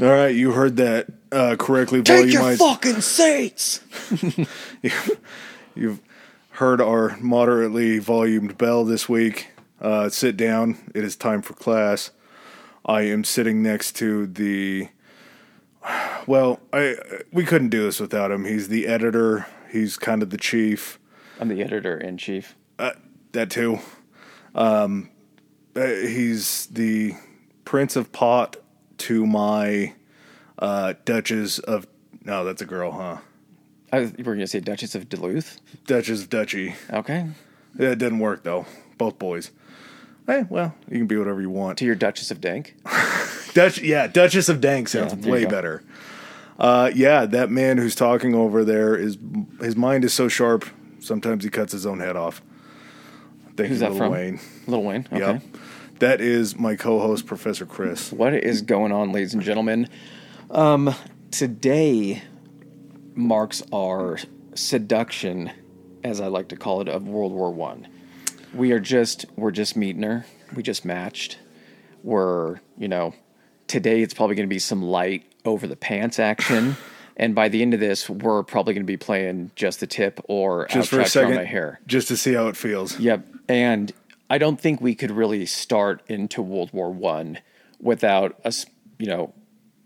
All right, you heard that uh, correctly. Take your volumized. fucking seats. You've heard our moderately volumed bell this week. Uh, sit down. It is time for class. I am sitting next to the. Well, I we couldn't do this without him. He's the editor. He's kind of the chief. I'm the editor in chief. Uh, that too. Um, uh, he's the prince of pot to my uh, Duchess of. No, that's a girl, huh? I was, you were going to say Duchess of Duluth. Duchess of Duchy. Okay. Yeah, it didn't work though. Both boys. Hey, well, you can be whatever you want. To your Duchess of Dank. Dutch, yeah, Duchess of Dank sounds Yeah, way better. Uh, yeah, that man who's talking over there is his mind is so sharp. Sometimes he cuts his own head off. Thank Who's you, that Lil from? Wayne. Lil Wayne. Okay. Yep, that is my co-host, Professor Chris. What is going on, ladies and gentlemen? Um, today marks our seduction, as I like to call it, of World War One. We are just we're just meeting her. We just matched. We're you know today it's probably going to be some light over the pants action, and by the end of this, we're probably going to be playing just the tip or Just for a From second, my hair. just to see how it feels. Yep. And I don't think we could really start into World War One without us, you know,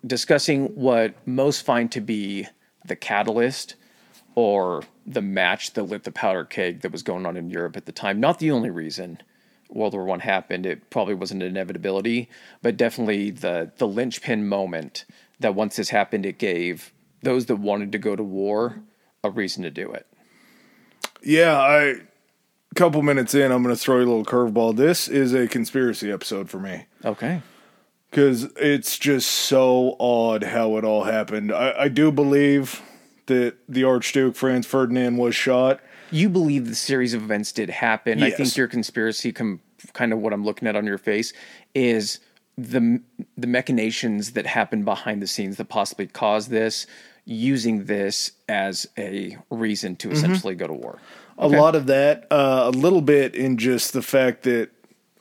discussing what most find to be the catalyst or the match that lit the powder keg that was going on in Europe at the time. Not the only reason World War One happened. It probably was an inevitability, but definitely the the linchpin moment that once this happened, it gave those that wanted to go to war a reason to do it. Yeah, I. Couple minutes in, I'm going to throw you a little curveball. This is a conspiracy episode for me. Okay. because it's just so odd how it all happened. I, I do believe that the Archduke Franz Ferdinand was shot. you believe the series of events did happen. I think Yes. your conspiracy, com- kind of what I'm looking at on your face, is the the machinations that happened behind the scenes that possibly caused this, using this as a reason to mm-hmm. essentially go to war. A lot of that, uh, a little bit in just the fact that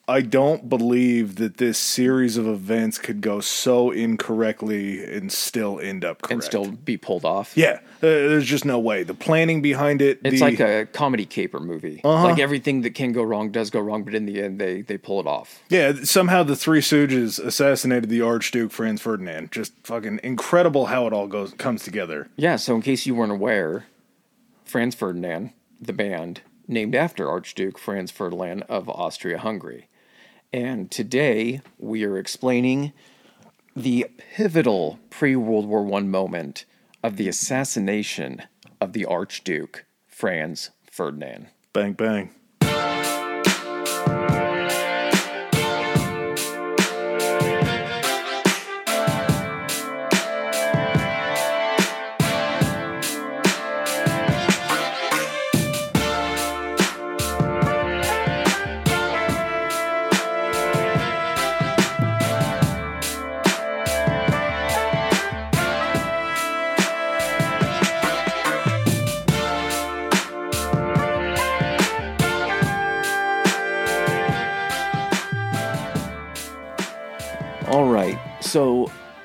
I don't believe that this series of events could go so incorrectly and still end up correct. And still be pulled off. yeah, uh, there's just no way. The planning behind it, It's the, like a comedy caper movie. Like everything that can go wrong does go wrong, but in the end, they they pull it off. Yeah, somehow the Three Stooges assassinated the Archduke Franz Ferdinand. Just fucking incredible how it all goes comes together. Yeah, so in case you weren't aware, Franz Ferdinand, the band, named after Archduke Franz Ferdinand of Austria Hungary. And today we are explaining the pivotal pre World War I moment of the assassination of the Archduke Franz Ferdinand. Bang bang.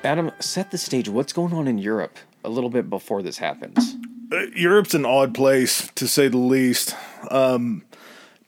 Adam, set the stage. What's going on in Europe a little bit before this happens? Uh, Europe's an odd place to say the least. Um,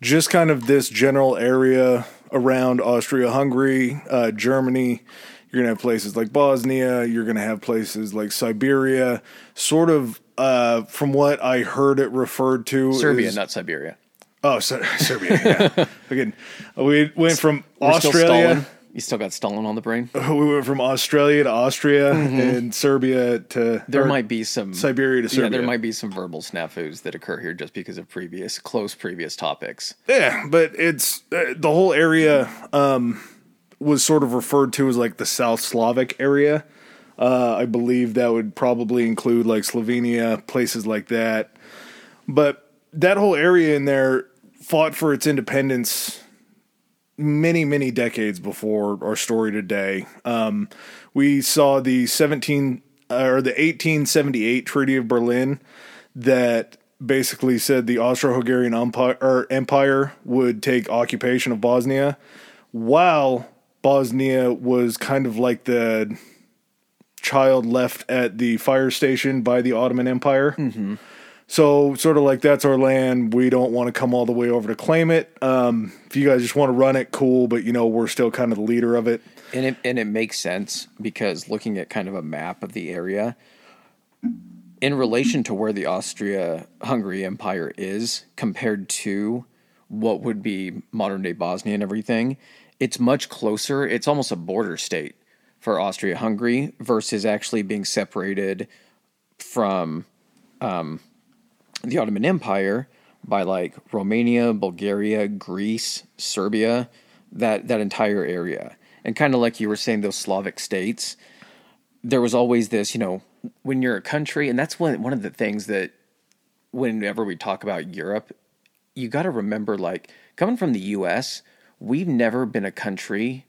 just kind of this general area around Austria, Hungary, uh, Germany. You're gonna have places like Bosnia. You're gonna have places like Siberia. Sort of, uh, from what I heard, it referred to Serbia, not Siberia. Oh, so, Serbia. Yeah. Again, we went from We're Australia. You still got Stalin on the brain. We went from Australia to Austria and Serbia to Mm-hmm. There might be some Siberia to Yeah, Serbia. there might be some verbal snafus that occur here just because of previous close previous topics. Yeah, but it's uh, the whole area um, was sort of referred to as like the South Slavic area. Uh, I believe that would probably include like Slovenia, places like that. But that whole area in there fought for its independence many, many decades before our story today. Um, we saw the 17 uh, or the 1878 Treaty of Berlin that basically said the Austro-Hungarian empire, or empire would take occupation of Bosnia, while Bosnia was kind of like the child left at the fire station by the Ottoman Empire. Mm-hmm. So, sort of like that's our land. We don't want to come all the way over to claim it. Um, if you guys just want to run it, cool. But you know, we're still kind of the leader of it. And it and it makes sense because looking at kind of a map of the area, in relation to where the Austria-Hungary Empire is compared to what would be modern day Bosnia and everything, it's much closer. It's almost a border state for Austria Hungary versus actually being separated from um, the Ottoman Empire by like Romania, Bulgaria, Greece, Serbia, that, that entire area. And kind of like you were saying, those Slavic states, there was always this, you know, when you're a country, and that's one, one of the things that whenever we talk about Europe, you got to remember like coming from the US, we've never been a country,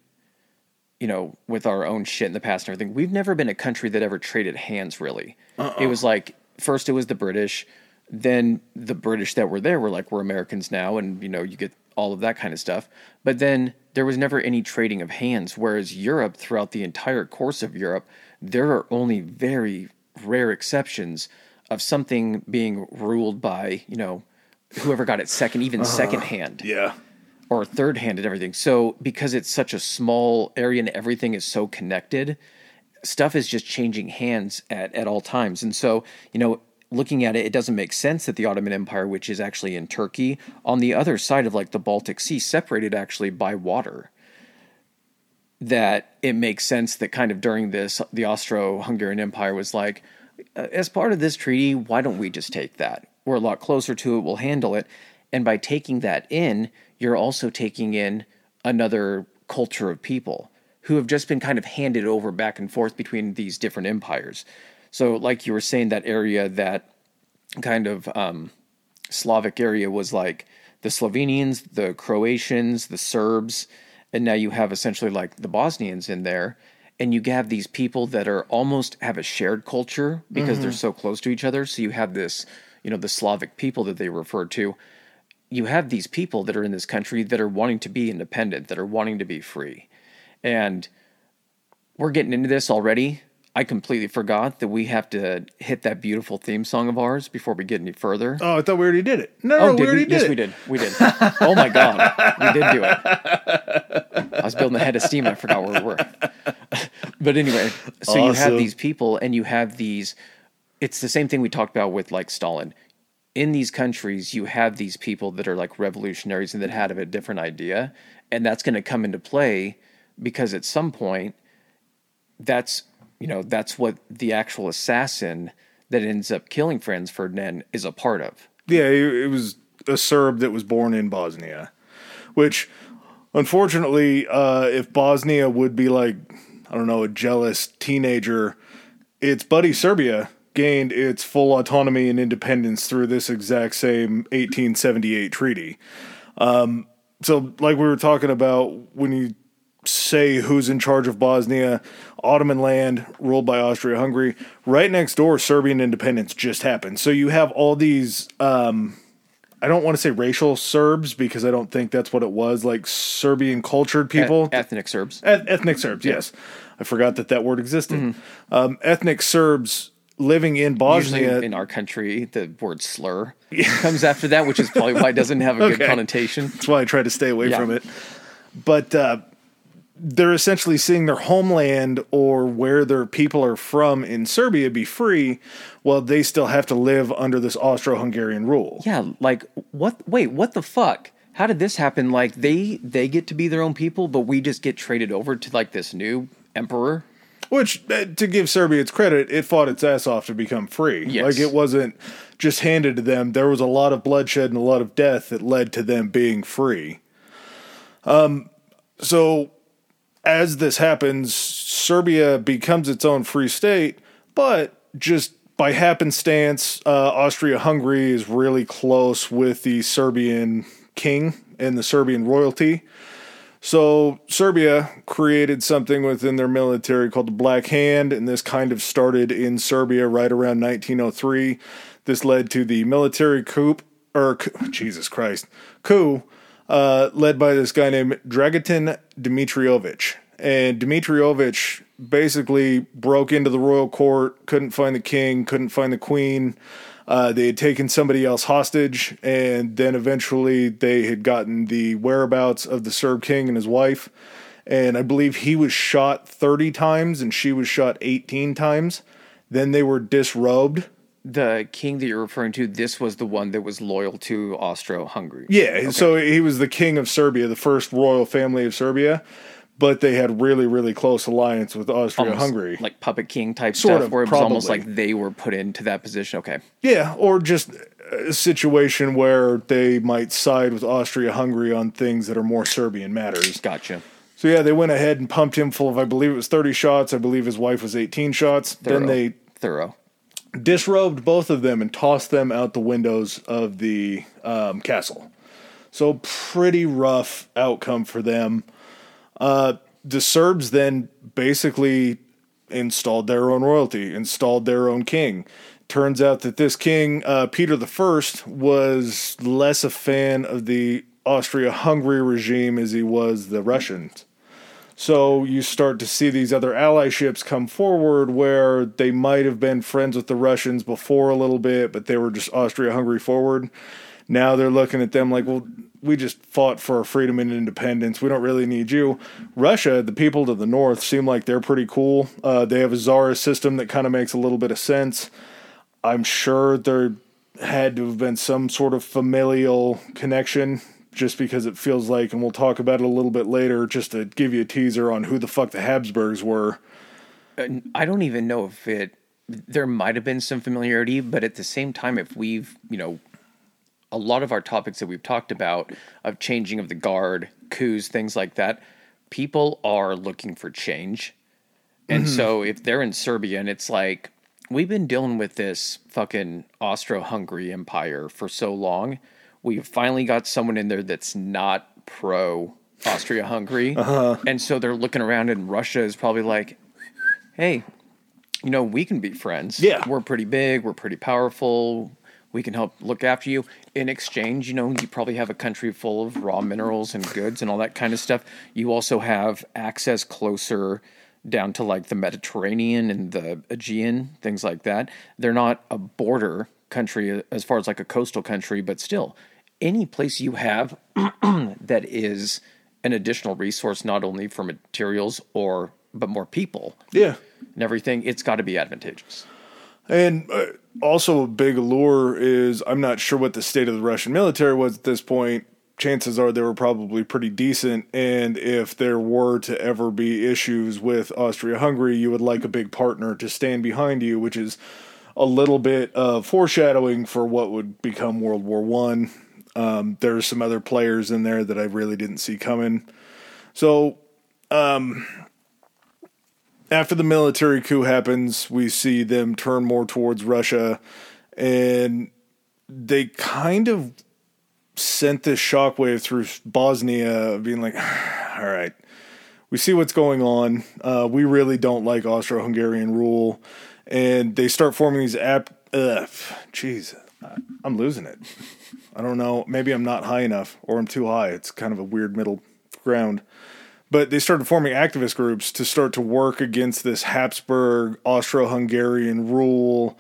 you know, with our own shit in the past and everything. We've never been a country that ever traded hands really. Uh-uh. It was like first it was the British, then the British that were there were like we're Americans now and you know, you get all of that kind of stuff. But then there was never any trading of hands whereas Europe throughout the entire course of Europe, there are only very rare exceptions of something being ruled by, you know, whoever got it second, even uh, second hand. Yeah. Or third hand and everything. So because it's such a small area and everything is so connected, stuff is just changing hands at, at all times. And so, you know, looking at it, it doesn't make sense that the Ottoman Empire, which is actually in Turkey, on the other side of like the Baltic Sea, separated actually by water. That it makes sense that kind of during this, the Austro Hungarian Empire was like, uh, as part of this treaty, why don't we just take that? we're a lot closer to it, we'll handle it. And by taking that in, you're also taking in another culture of people who have just been kind of handed over back and forth between these different empires. So, like you were saying, that area, that kind of um, Slavic area was like the Slovenians, the Croatians, the Serbs, and now you have essentially like the Bosnians in there. And you have these people that are almost have a shared culture because mm-hmm. they're so close to each other. So you have this you know the Slavic people that they refer to, you have these people that are in this country that are wanting to be independent, that are wanting to be free, and we're getting into this already. I completely forgot that we have to hit that beautiful theme song of ours before we get any further. Oh, I thought we already did it. No, oh, no, we already we? did yes, it. we did. We did. oh my god, we did do it. I was building a head of steam. And I forgot where we were. but anyway, so awesome. you have these people, and you have these it's the same thing we talked about with like Stalin. In these countries, you have these people that are like revolutionaries and that had a different idea, and that's going to come into play because at some point, that's you know that's what the actual assassin that ends up killing Franz Ferdinand is a part of. Yeah, it was a Serb that was born in Bosnia, which unfortunately, uh, if Bosnia would be like I don't know a jealous teenager, it's buddy Serbia gained its full autonomy and independence through this exact same 1878 treaty. Um, so, like we were talking about, when you say who's in charge of Bosnia, Ottoman land ruled by Austria Hungary, right next door, Serbian independence just happened. So, you have all these. Um, I don't want to say racial Serbs because I don't think that's what it was. Like Serbian cultured people, e- ethnic Serbs, e- ethnic Serbs. Yeah. Yes, I forgot that that word existed. Mm-hmm. Um, ethnic Serbs living in Bosnia. Usually in our country, the word slur comes after that, which is probably why it doesn't have a okay. good connotation. That's why I try to stay away yeah. from it. But uh, they're essentially seeing their homeland or where their people are from in Serbia be free, while they still have to live under this Austro-Hungarian rule. Yeah, like what? Wait, what the fuck? How did this happen? Like they they get to be their own people, but we just get traded over to like this new emperor. Which, uh, to give Serbia its credit, it fought its ass off to become free. Yes. Like it wasn't just handed to them. There was a lot of bloodshed and a lot of death that led to them being free. Um, so as this happens, Serbia becomes its own free state, but just by happenstance, uh, Austria Hungary is really close with the Serbian king and the Serbian royalty. So Serbia created something within their military called the Black Hand, and this kind of started in Serbia right around 1903. This led to the military coup, or Jesus Christ, coup, uh, led by this guy named Dragutin Dimitrievich. And Dimitrievich basically broke into the royal court, couldn't find the king, couldn't find the queen. Uh, they had taken somebody else hostage, and then eventually they had gotten the whereabouts of the Serb king and his wife. And I believe he was shot 30 times and she was shot 18 times. Then they were disrobed. The king that you're referring to, this was the one that was loyal to Austro-Hungary. Yeah, so he was the king of Serbia, the first royal family of Serbia, but they had really, really close alliance with Austria-Hungary. like puppet king type Sort stuff, of, where it was almost like they were put into that position. Okay, Yeah, or just a situation where they might side with Austria-Hungary on things that are more Serbian matters. gotcha. So yeah, they went ahead and pumped him full of, I believe it was 30 shots. I believe his wife was 18 shots. Thorough. Then they thorough. Disrobed both of them and tossed them out the windows of the um, castle. So pretty rough outcome for them. Uh, the Serbs then basically installed their own royalty, installed their own king. Turns out that this king, uh, Peter First, was less a fan of the Austria-Hungary regime as he was the Russians. So you start to see these other ally ships come forward where they might have been friends with the Russians before a little bit, but they were just Austria Hungary forward. Now they're looking at them like, well, we just fought for our freedom and independence. We don't really need you. Russia, the people to the north, seem like they're pretty cool. Uh, they have a czarist system that kind of makes a little bit of sense. I'm sure there had to have been some sort of familial connection just because it feels like, and we'll talk about it a little bit later, just to give you a teaser on who the fuck the Habsburgs were. I don't even know if it. There might have been some familiarity, but at the same time, if we've you know, a lot of our topics that we've talked about of changing of the guard, coups, things like that, people are looking for change, and mm-hmm. so if they're in Serbia and it's like we've been dealing with this fucking Austro-Hungary empire for so long, we've finally got someone in there that's not pro Austria-Hungary, uh-huh. and so they're looking around, and Russia is probably like, hey, you know, we can be friends. Yeah. We're pretty big, we're pretty powerful. We can help look after you. In exchange, you know, you probably have a country full of raw minerals and goods and all that kind of stuff. You also have access closer down to like the Mediterranean and the Aegean, things like that. They're not a border country as far as like a coastal country, but still, any place you have that is an additional resource, not only for materials or but more people Yeah. and everything, it's got to be advantageous. And uh, also, a big allure is I'm not sure what the state of the Russian military was at this point. Chances are they were probably pretty decent. And if there were to ever be issues with Austria Hungary, you would like a big partner to stand behind you, which is a little bit of foreshadowing for what would become World War One. Um, there's some other players in there that I really didn't see coming. So after the military coup happens, we see them turn more towards Russia, and they kind of sent this shockwave through Bosnia, being like, "All right, we see what's going on. Uh, we really don't like Austro-Hungarian rule," and they start forming these app. Ugh, jeez, I'm losing it. I don't know. Maybe I'm not high enough, or I'm too high. It's kind of a weird middle ground but they started forming activist groups to start to work against this Habsburg Austro-Hungarian rule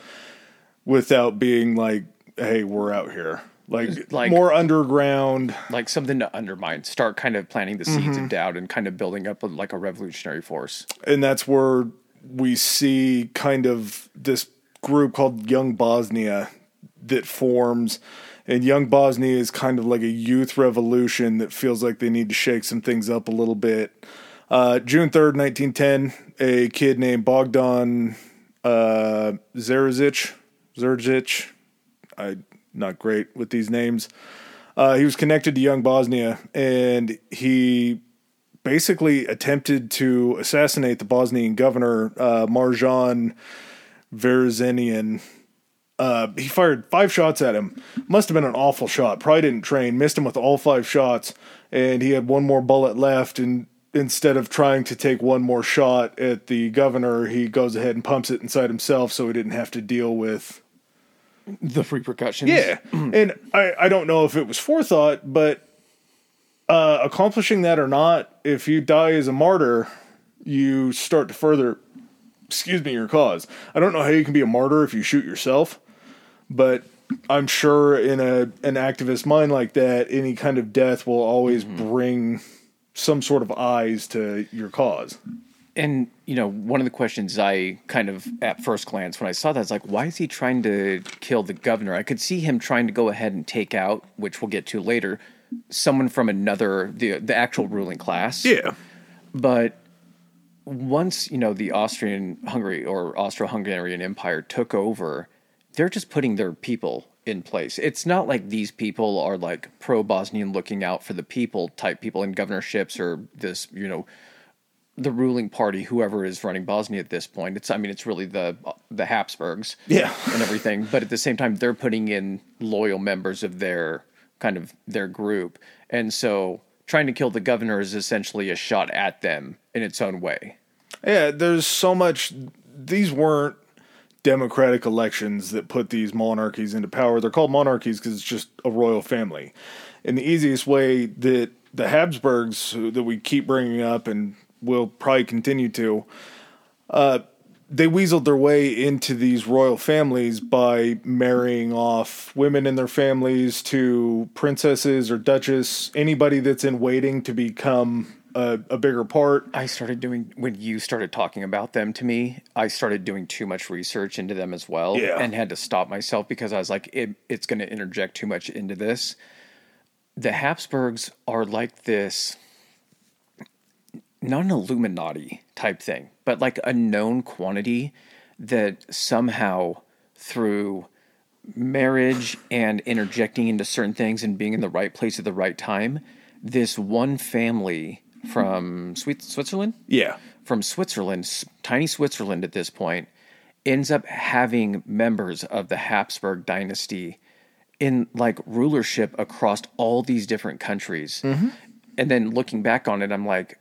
without being like, "Hey, we're out here." Like, Like- more underground. Like something to undermine, start kind of planting the seeds of mm-hmm. doubt and kind of building up a, like a revolutionary force. And that's where we see kind of this group called Young Bosnia that forms. And Young Bosnia is kind of like a youth revolution that feels like they need to shake some things up a little bit. Uh, June 3rd, 1910, a kid named Bogdan uh, Zerazic, Zerzic, I'm not great with these names. Uh, he was connected to Young Bosnia, and he basically attempted to assassinate the Bosnian governor, uh, Marjan Verzenian. Uh, he fired five shots at him. Must have been an awful shot. Probably didn't train. Missed him with all five shots, and he had one more bullet left. And instead of trying to take one more shot at the governor, he goes ahead and pumps it inside himself, so he didn't have to deal with The repercussions. yeah, and I, I don't know if it was forethought, but uh, accomplishing that or not, if you die as a martyr, you start to further, excuse me, your cause. I don't know how you can be a martyr if you shoot yourself, but I'm sure in a an activist mind like that, any kind of death will always mm-hmm. bring some sort of eyes to your cause. And you know, one of the questions I kind of at first glance when I saw that is like, why is he trying to kill the governor? I could see him trying to go ahead and take out, which we'll get to later, someone from another the the actual ruling class. Yeah. But once you know the Austrian Hungary or Austro-Hungarian Empire took over, they're just putting their people in place. It's not like these people are like pro-Bosnian, looking out for the people type people in governorships or this you know the ruling party, whoever is running Bosnia at this point. It's I mean it's really the the Habsburgs, Yeah. and everything. But at the same time, they're putting in loyal members of their kind of their group, and so trying to kill the governor is essentially a shot at them in its own way. Yeah, there's so much. These weren't democratic elections that put these monarchies into power. They're called monarchies because it's just a royal family. And the easiest way that the Habsburgs, that we keep bringing up and will probably continue to, uh, they weaseled their way into these royal families by marrying off women in their families to princesses or duchess, anybody that's in waiting to become a, a bigger part. I started doing when you started talking about them to me. I started doing too much research into them as well, Yeah. and had to stop myself because I was like, it, it's going to interject too much into this. The Habsburgs are like this, not an Illuminati type thing, but like a known quantity that somehow through marriage and interjecting into certain things and being in the right place at the right time, this one family from Sweet Switzerland, Yeah. from Switzerland, tiny Switzerland at this point, ends up having members of the Habsburg dynasty in like rulership across all these different countries. Mm-hmm. And then looking back on it, I'm like,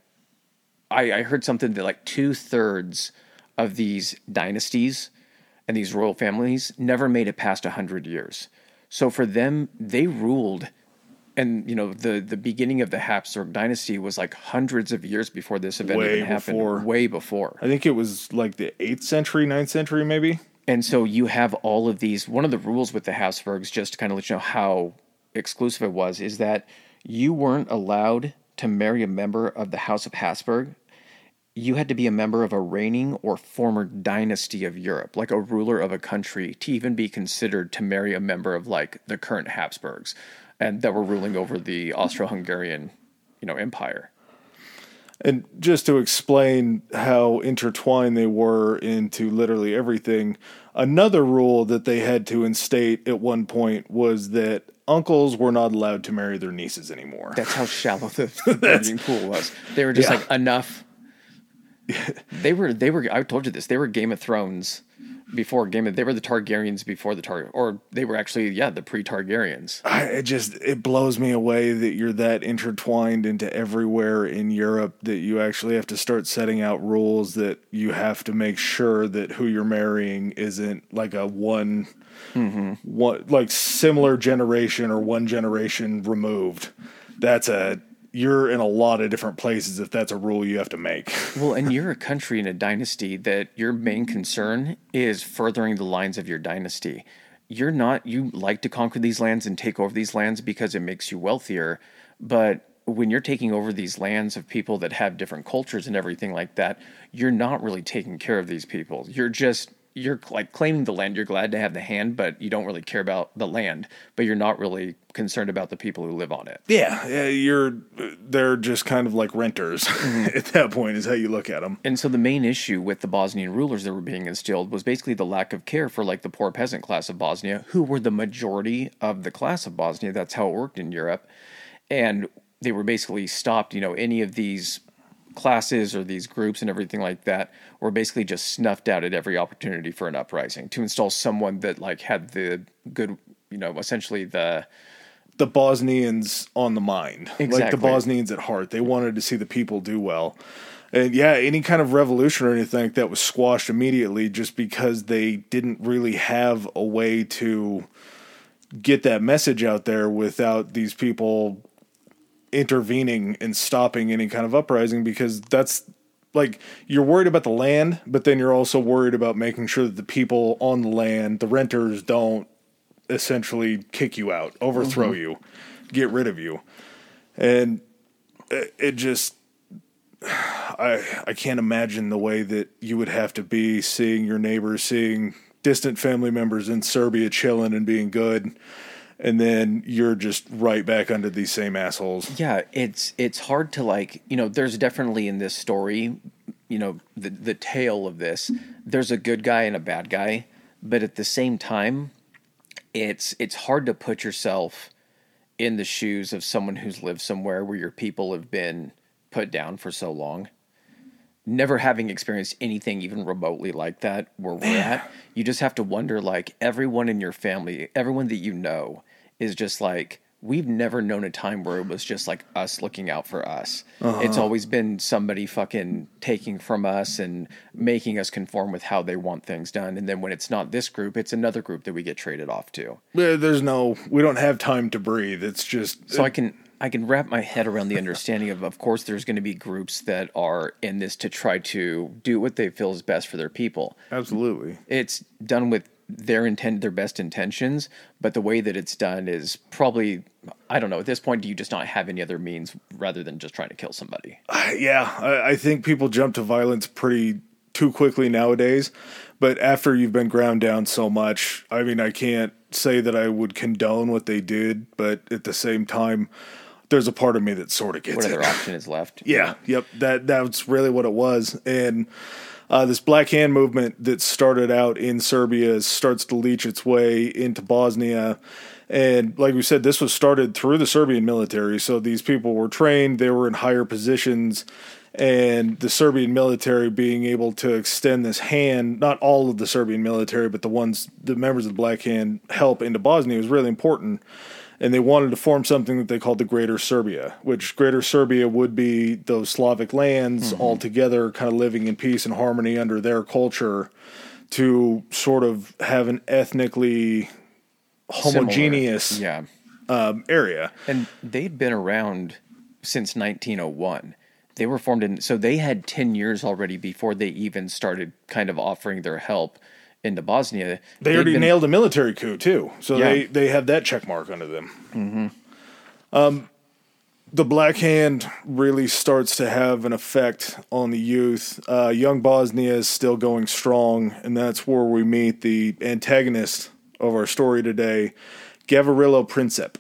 I, I heard something that like two thirds of these dynasties and these royal families never made it past 100 years. So for them, they ruled. And you know the the beginning of the Habsburg dynasty was like hundreds of years before this event Way even happened, before. way before. I think it was like the 8th century, 9th century, maybe. And so you have all of these. One of the rules with the Habsburgs, just to kind of let you know how exclusive it was, is that you weren't allowed to marry a member of the House of Habsburg. You had to be a member of a reigning or former dynasty of Europe, like a ruler of a country, to even be considered to marry a member of like the current Habsburgs, and that were ruling over the Austro-Hungarian, you know, empire. And just to explain how intertwined they were into literally everything, another rule that they had to instate at one point was that uncles were not allowed to marry their nieces anymore. That's how shallow the, the breeding pool was. They were just Yeah. like enough. they were they were. I told you this. They were Game of Thrones before Game of. They were the Targaryens before the Tar, or they were actually yeah the pre-Targaryens. I, it just it blows me away that you're that intertwined into everywhere in Europe that you actually have to start setting out rules that you have to make sure that who you're marrying isn't like a one mm-hmm. one like similar generation or one generation removed. That's a you're in a lot of different places if that's a rule you have to make. Well, and you're a country and a dynasty that your main concern is furthering the lines of your dynasty. You're not, you like to conquer these lands and take over these lands because it makes you wealthier. But when you're taking over these lands of people that have different cultures and everything like that, you're not really taking care of these people. You're just, you're like claiming the land. You're glad to have the hand, but you don't really care about the land, but you're not really concerned about the people who live on it. Yeah, yeah, you're they're just kind of like renters mm-hmm. at that point is how you look at them. And so the main issue with the Bosnian rulers that were being instilled was basically the lack of care for like the poor peasant class of Bosnia, who were the majority of the class of Bosnia. That's how it worked in Europe. And they were basically stopped, you know, any of these classes or these groups and everything like that were basically just snuffed out at every opportunity for an uprising to install someone that like had the good, you know, essentially the the Bosnians on the mind, like the Bosnians at heart. They wanted to see the people do well. And yeah, any kind of revolution or anything like that was squashed immediately just because they didn't really have a way to get that message out there without these people intervening and stopping any kind of uprising because that's like you're worried about the land, but then you're also worried about making sure that the people on the land, the renters, don't essentially kick you out, overthrow mm-hmm. you, get rid of you, and it, it just. I I can't imagine the way that you would have to be seeing your neighbors, seeing distant family members in Serbia chilling and being good, and then you're just right back under these same assholes. Yeah, it's it's hard to like, you know, there's definitely in this story, you know, the the tale of this, there's a good guy and a bad guy, but at the same time, it's it's hard to put yourself in the shoes of someone who's lived somewhere where your people have been put down for so long. Never having experienced anything even remotely like that where we're at, you just have to wonder like everyone in your family, everyone that you know is just like we've never known a time where it was just like us looking out for us. It's uh-huh. always been somebody fucking taking from us and making us conform with how they want things done. And then when it's not this group, it's another group that we get traded off to. Yeah, There's no, we don't have time to breathe. It's just So I can I can wrap my head around the understanding of of course there's going to be groups that are in this to try to do what they feel is best for their people. absolutely. It's done with their intent their best intentions, but the way that it's done is probably I don't know, at this point do you just not have any other means rather than just trying to kill somebody? Yeah, I, I think people jump to violence pretty too quickly nowadays. But after you've been ground down so much, I mean, I can't say that I would condone what they did, but at the same time, there's a part of me that sort of gets What it. other option is left? Yeah, yep. That that's really what it was. And uh, this Black Hand movement that started out in Serbia starts to leach its way into Bosnia. And like we said, this was started through the Serbian military. So these people were trained, they were in higher positions. And the Serbian military being able to extend this hand, not all of the Serbian military, but the ones, the members of the Black Hand help into Bosnia was really important and they wanted to form something that they called the Greater Serbia, which Greater Serbia would be those Slavic lands all together, kind of living in peace and harmony under their culture, to sort of have an ethnically homogeneous Yeah. um, area. And they'd been around since 1901. They were formed in, so they had 10 years already before they even started kind of offering their help into Bosnia. They already been- nailed a military coup too, so Yeah. they they have that check mark under them. Um, the Black Hand really starts to have an effect on the youth. Uh, young Bosnia is still going strong, and that's where we meet the antagonist of our story today, Gavrilo Princip.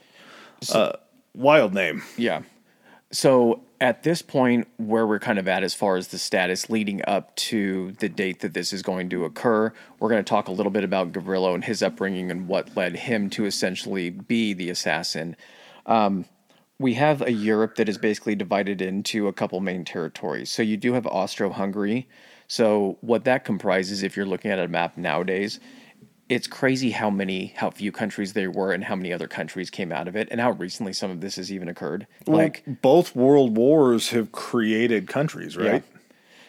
Uh, wild name. Yeah. So at this point, where we're kind of at as far as the status leading up to the date that this is going to occur, we're going to talk a little bit about Gavrilo and his upbringing and what led him to essentially be the assassin. Um, we have a Europe that is basically divided into a couple main territories. So you do have Austro Hungary. So what that comprises, if you're looking at a map nowadays, it's crazy how many, how few countries there were and how many other countries came out of it, and how recently some of this has even occurred. Like, both world wars have created countries, right?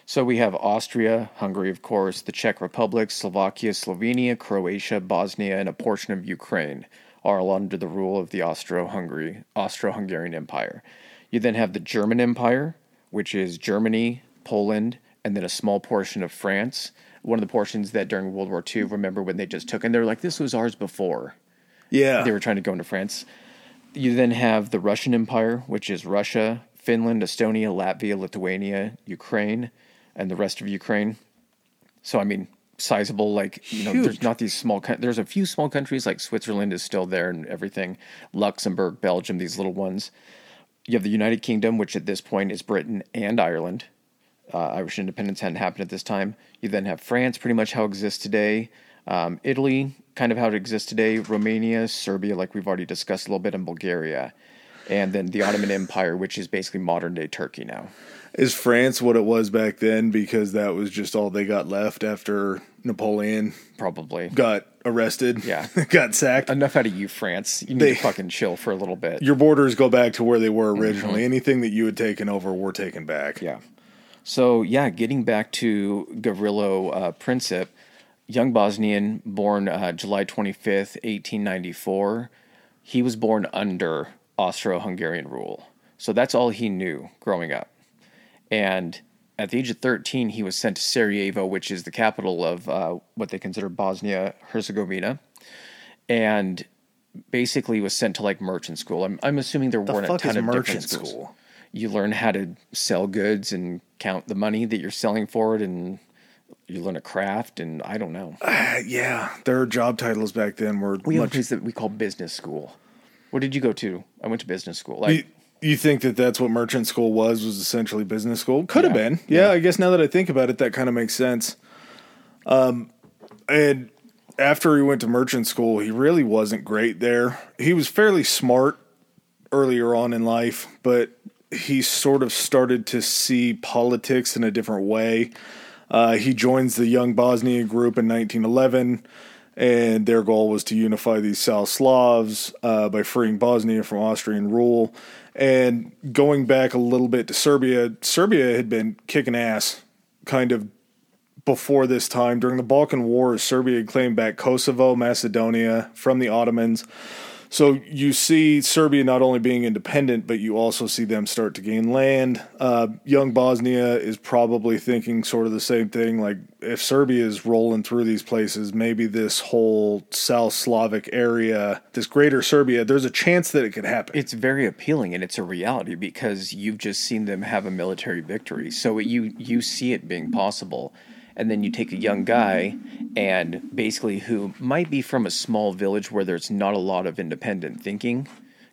so we have Austria, Hungary, of course, the Czech Republic, Slovakia, Slovenia, Croatia, Bosnia, and a portion of Ukraine are all under the rule of the Austro-Hungary, Austro-Hungarian Empire. You then have the German Empire, which is Germany, Poland, and then a small portion of France. One of the portions that during World War II, remember when they just took, and they're like, "This was ours before." Yeah. they were trying to go into France. You then have the Russian Empire, which is Russia, Finland, Estonia, Latvia, Lithuania, Ukraine, and the rest of Ukraine. So I mean, sizable. Like you know, Huge. there's not these small. There's a few small countries like Switzerland is still there and everything. Luxembourg, Belgium, these little ones. You have the United Kingdom, which at this point is Britain and Ireland. Uh, Irish independence hadn't happened at this time. You then have France, pretty much how it exists today. Um, Italy, kind of how it exists today. Romania, Serbia, like we've already discussed a little bit, and Bulgaria. And then the Ottoman Empire, which is basically modern day Turkey now. Is France what it was back then because that was just all they got left after Napoleon Probably. got arrested? Yeah. got sacked. Enough out of you, France. You need They- to fucking chill for a little bit. Your borders go back to where they were originally. Anything that you had taken over, were taken back. Yeah. So yeah, getting back to Gavrilo uh, Princip, young Bosnian, born uh, July twenty fifth, eighteen ninety four. He was born under Austro-Hungarian rule, so that's all he knew growing up. And at the age of 13, he was sent to Sarajevo, which is the capital of uh, what they consider Bosnia Herzegovina, and basically was sent to like merchant school. I'm, I'm assuming there weren't a ton of merchant different schools. school? You learn how to sell goods and count the money that you're selling for it, and you learn a craft, and I don't know. Uh, yeah, their job titles back then were We have a much. place that we call business school. What did you go to? I went to business school. Like, You, you think that that's what merchant school was? Was essentially business school? Could have Yeah. been. Yeah, I guess now that I think about it, that kind of makes sense. Um, and after he went to merchant school, he really wasn't great there. He was fairly smart earlier on in life, but he sort of started to see politics in a different way. Uh, he joins the Young Bosnia group in 1911, and their goal was to unify these South Slavs uh, by freeing Bosnia from Austrian rule. And going back a little bit to Serbia, Serbia had been kicking ass kind of before this time. During the Balkan Wars, Serbia had claimed back Kosovo, Macedonia from the Ottomans. So you see Serbia not only being independent, but you also see them start to gain land. Uh, young Bosnia is probably thinking sort of the same thing. Like if Serbia is rolling through these places, maybe this whole South Slavic area, this greater Serbia, there's a chance that it could happen. it's very appealing and it's a reality because you've just seen them have a military victory. So you you see it being possible. And then you take a young guy and basically who might be from a small village where there's not a lot of independent thinking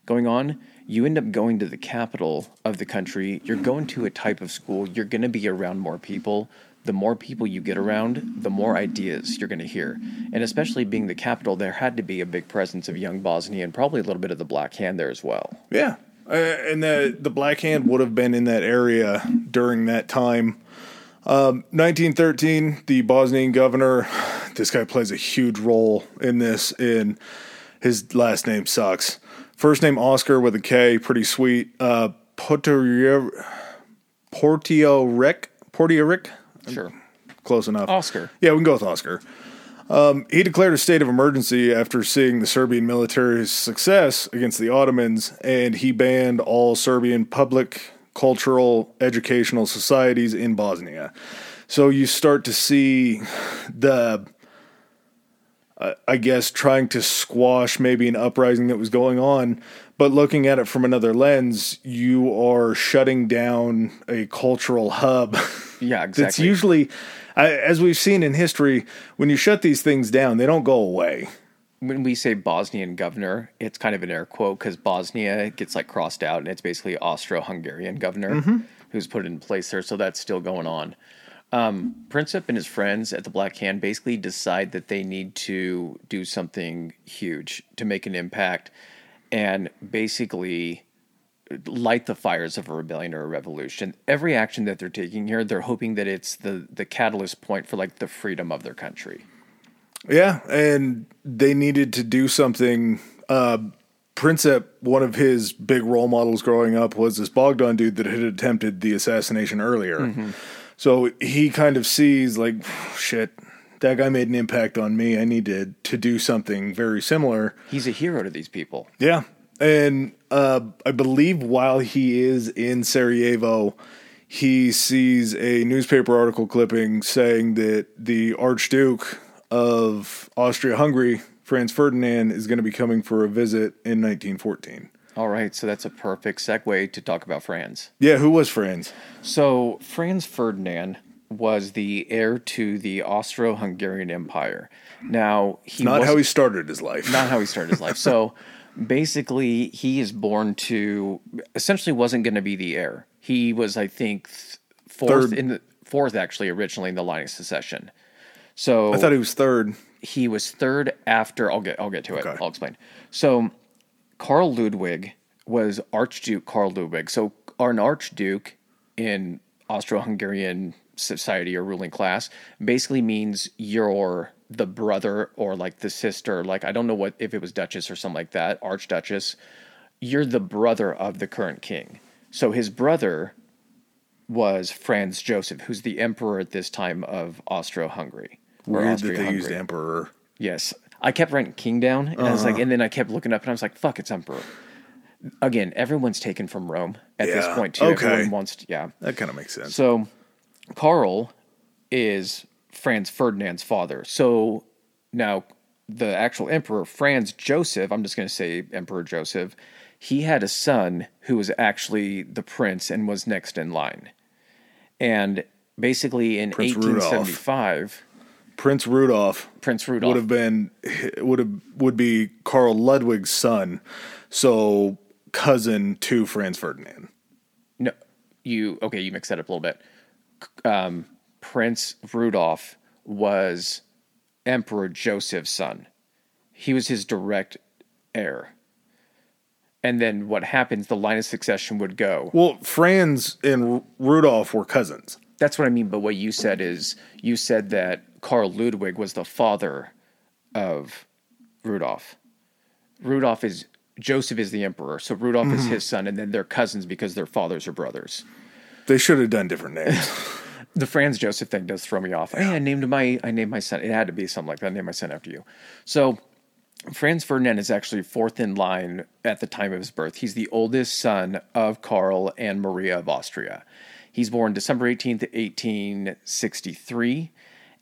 going on. You end up going to the capital of the country. You're going to a type of school. You're going to be around more people. The more people you get around, the more ideas you're going to hear. And especially being the capital, there had to be a big presence of young Bosnia and probably a little bit of the Black Hand there as well. Yeah, uh, and the the Black Hand would have been in that area during that time. Um, 1913, the Bosnian governor. This guy plays a huge role in this. In his last name sucks. First name Oscar with a K, pretty sweet. Uh, Porto Portioric, Portioric, Sure. close enough. Oscar. Yeah, we can go with Oscar. Um, he declared a state of emergency after seeing the Serbian military's success against the Ottomans, and he banned all Serbian public, cultural, educational societies in Bosnia. So you start to see the, uh, I guess, trying to squash maybe an uprising that was going on, but looking at it from another lens, you are shutting down a cultural hub. Yeah, That's exactly. usually, I- as we've seen in history, when you shut these things down, they don't go away. When we say Bosnian governor, it's kind of an air quote because Bosnia gets like crossed out, and it's basically Austro-Hungarian governor who's put in place there. So that's still going on. Um, Princip and his friends at the Black Hand basically decide that they need to do something huge to make an impact, and basically light the fires of a rebellion or a revolution. Every action that they're taking here, they're hoping that it's the the catalyst point for like the freedom of their country. Yeah, and they needed to do something. Uh, Princip, one of his big role models growing up, was this Bogdan dude that had attempted the assassination earlier. So he kind of sees, like, shit, that guy made an impact on me. I need to, to do something very similar. He's a hero to these people. Yeah. And uh, I believe while he is in Sarajevo, he sees a newspaper article clipping saying that the Archduke of Austria Hungary, Franz Ferdinand, is going to be coming for a visit in 1914. All right, so that's a perfect segue to talk about Franz. Yeah, who was Franz? So, Franz Ferdinand was the heir to the Austro Hungarian Empire. Now, he Not how he started his life. not how he started his life. So, basically, he is born to essentially wasn't going to be the heir. He was, I think, fourth Third. in the fourth actually originally in the line of succession. So I thought he was third. he was third after I'll get I'll get to it. Okay. I'll explain. So Karl Ludwig was Archduke Karl Ludwig. So an archduke in Austro-Hungarian society or ruling class basically means you're the brother or like the sister, like I don't know what if it was duchess or something like that, archduchess. You're the brother of the current king. So his brother was Franz Joseph, who's the emperor at this time of Austro-Hungary. or Weird that they Austria-Hungary. used emperor. Yes. I kept writing king down, and I was like, uh-huh. and then I kept looking up, and I was like, fuck, it's emperor. Again, everyone's taken from Rome at this point too. okay. Everyone wants, to, yeah. That kind of makes sense. So Karl is Franz Ferdinand's father. So now the actual emperor, Franz Joseph, I'm just going to say Emperor Joseph, he had a son who was actually the prince and was next in line. And basically in Prince 1875, Prince Rudolph Prince Rudolph would have been would have would be Carl Ludwig's son, so cousin to Franz Ferdinand. No, you okay? You mixed that up a little bit. Um, Prince Rudolph was Emperor Joseph's son. He was his direct heir. And then what happens? The line of succession would go. Well, Franz and Rudolph were cousins. That's what I mean. But what you said is you said that Karl Ludwig was the father of Rudolph. Rudolph is Joseph is the emperor, so Rudolph is mm-hmm. his son, and then they're cousins because their fathers are brothers. They should have done different names. The Franz Joseph thing does throw me off. Hey, I named my I named my son. It had to be something like that. I named my son after you. So Franz Ferdinand is actually fourth in line at the time of his birth. He's the oldest son of Karl and Maria of Austria. He's born December 18th, 1863,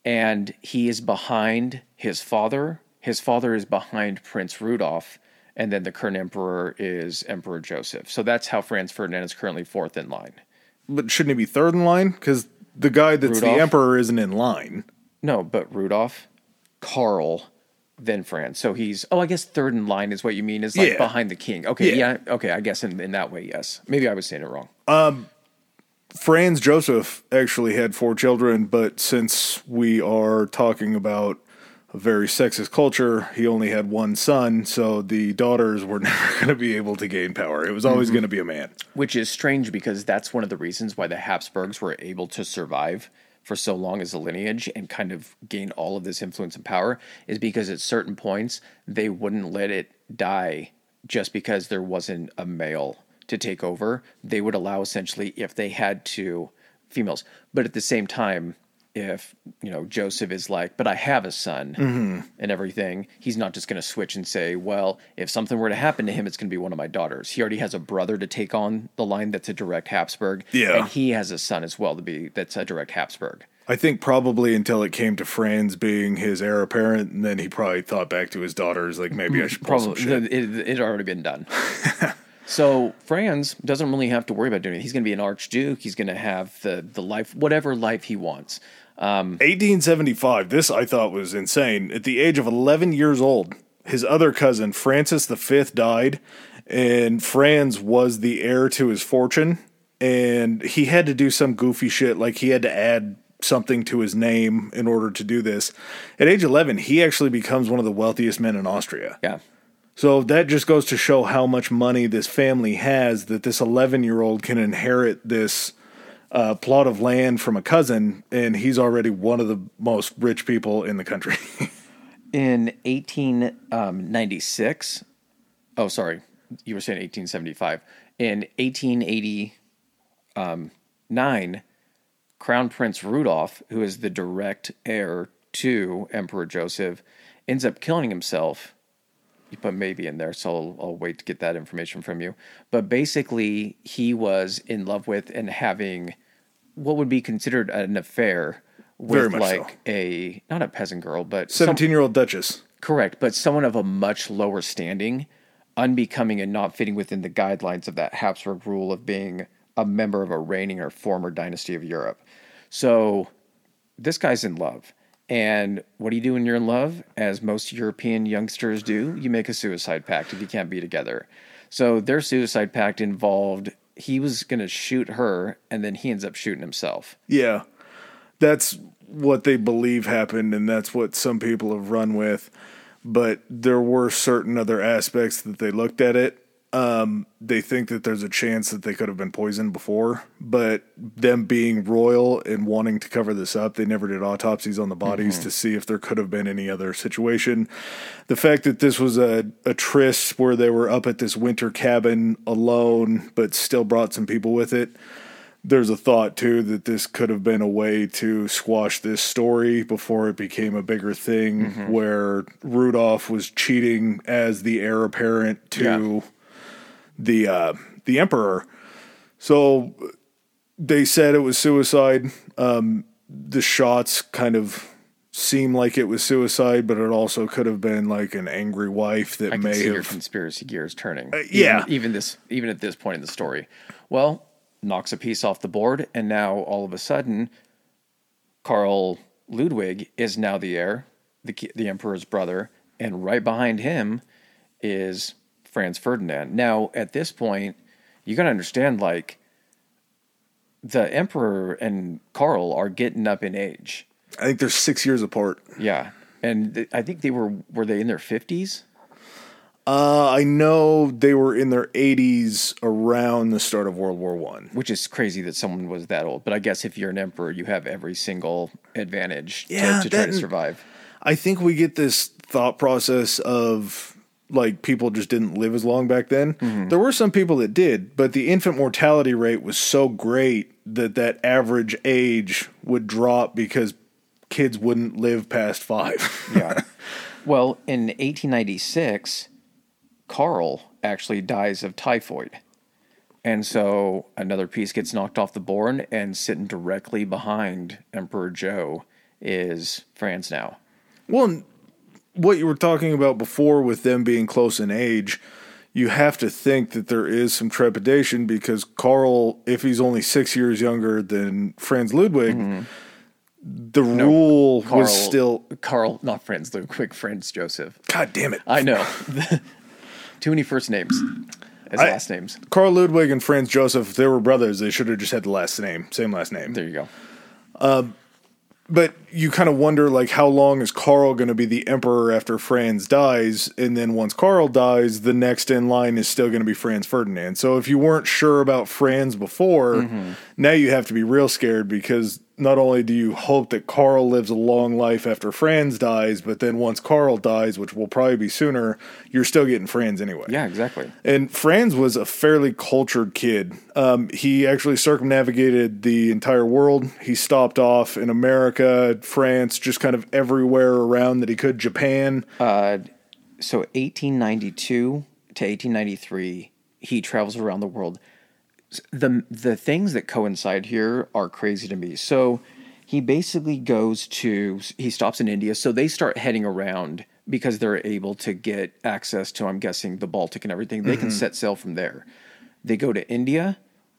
and he is behind his father. His father is behind Prince Rudolph, and then the current emperor is Emperor Joseph. So that's how Franz Ferdinand is currently fourth in line. but shouldn't he be third in line? Because the guy that's Rudolph? the emperor isn't in line. No, but Rudolph, Karl, then Franz. So he's oh, I guess third in line is what you mean is like Yeah. behind the king. Okay, Yeah. yeah, okay, I guess in, in that way, yes. Maybe I was saying it wrong. Um, Franz Joseph actually had four children, but since we are talking about a very sexist culture, he only had one son, so the daughters were never going to be able to gain power. It was always mm-hmm. going to be a man. Which is strange because that's one of the reasons why the Habsburgs were able to survive for so long as a lineage and kind of gain all of this influence and power is because at certain points they wouldn't let it die just because there wasn't a male to take over. They would allow essentially if they had to females. But at the same time, if you know Joseph is like, but I have a son mm-hmm. and everything, he's not just going to switch and say, well, if something were to happen to him, it's going to be one of my daughters. He already has a brother to take on the line that's a direct Habsburg, Yeah. and he has a son as well to be that's a direct Habsburg. I think probably until it came to Franz being his heir apparent, and then he probably thought back to his daughters, like maybe I should pull some Probably it, it had already been done. so Franz doesn't really have to worry about doing it. He's going to be an archduke. He's going to have the the life, whatever life he wants. Um, 1875. This I thought was insane. At the age of 11 years old, his other cousin Francis V died, and Franz was the heir to his fortune. And he had to do some goofy shit, like he had to add something to his name in order to do this. At age 11, he actually becomes one of the wealthiest men in Austria. Yeah. So that just goes to show how much money this family has that this 11 year old can inherit this uh, plot of land from a cousin, and he's already one of the most rich people in the country. In 1896, oh, sorry, you were saying 1875. In 1889, Crown Prince Rudolph, who is the direct heir to Emperor Joseph, ends up killing himself. You put maybe in there, so I'll, I'll wait to get that information from you. But basically, he was in love with and having what would be considered an affair with like so. a not a peasant girl, but some- 17 year old Duchess. Correct, but someone of a much lower standing, unbecoming and not fitting within the guidelines of that Habsburg rule of being a member of a reigning or former dynasty of Europe. So this guy's in love. And what do you do when you're in love? As most European youngsters do, you make a suicide pact if you can't be together. So their suicide pact involved he was going to shoot her and then he ends up shooting himself. Yeah. That's what they believe happened, and that's what some people have run with. But there were certain other aspects that they looked at it. Um, they think that there's a chance that they could have been poisoned before, but them being royal and wanting to cover this up, they never did autopsies on the bodies to see if there could have been any other situation. The fact that this was a, a tryst where they were up at this winter cabin alone, but still brought some people with it there's a thought too that this could have been a way to squash this story before it became a bigger thing where Rudolph was cheating as the heir apparent to Yeah. The uh, the emperor. So they said it was suicide. Um, the shots kind of seem like it was suicide, but it also could have been like an angry wife that I can may see your have. conspiracy gears turning. yeah. even, even this, even at this point in the story. Well, knocks a piece off the board, and now all of a sudden, Carl Ludwig is now the heir, the the emperor's brother, and right behind him is Franz Ferdinand. Now, at this point, you got to understand, like, the emperor and Carl are getting up in age. I think they're six years apart. Yeah, and th- I think they were were they in their fifties? Uh, I know they were in their 80s around the start of World War One. which is crazy that someone was that old. But I guess if you're an emperor, you have every single advantage Yeah, to, to try to survive. I think we get this thought process of like people just didn't live as long back then. Mm-hmm. There were some people that did, but the infant mortality rate was so great that that average age would drop because kids wouldn't live past five. Yeah. well, in 1896, Carl actually dies of typhoid. And so another piece gets knocked off the board, and sitting directly behind Emperor Joe is Franz now. Well, what you were talking about before with them being close in age, you have to think that there is some trepidation because Carl, if he's only six years younger than Franz Ludwig, mm-hmm. the rule Carl, was still. Carl, not Franz Ludwig, Franz Joseph. God damn it. I know. Too many first names as I- last names. Carl Ludwig and Franz Joseph, if they were brothers, they should have just had the last name, same last name. There you go. Uh, But you kind of wonder, like, how long is Carl going to be the emperor after Franz dies? And then once Carl dies, the next in line is still going to be Franz Ferdinand. So if you weren't sure about Franz before, mm-hmm. now you have to be real scared because not only do you hope that Carl lives a long life after Franz dies, but then once Carl dies, which will probably be sooner, you're still getting Franz anyway. Yeah, exactly. And Franz was a fairly cultured kid. Um, he actually circumnavigated the entire world. He stopped off in America, France, just kind of everywhere around that he could. Japan. So 1892 to 1893, he travels around the world. The the things that coincide here are crazy to me. So he basically goes to he stops in India, so they start heading around because they're able to get access to I'm guessing the Baltic and everything. They can mm-hmm. set sail from there. They go to India,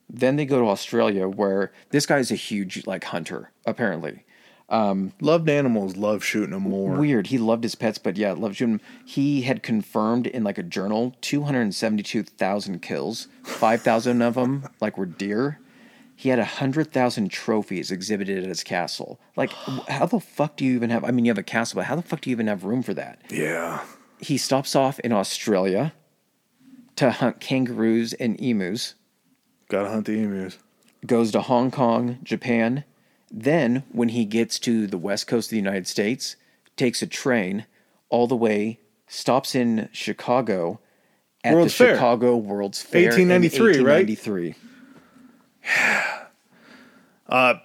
then they go to Australia where this guy's a huge like hunter apparently. Um, loved animals, loved shooting them more. Weird. He loved his pets, but yeah, loved shooting. 'em. He had confirmed in like a journal 272,000 kills, 5,000 of them like were deer. He had 100,000 trophies exhibited at his castle. Like, how the fuck do you even have? I mean, you have a castle, but how the fuck do you even have room for that? yeah. He stops off in Australia to hunt kangaroos and emus, Gotta hunt the emus. goes to Hong Kong, Japan. Then, when he gets to the west coast of the United States, takes a train all the way, stops in Chicago at World's the Fair. Chicago World's Fair. 1893, in right? 1893. Uh,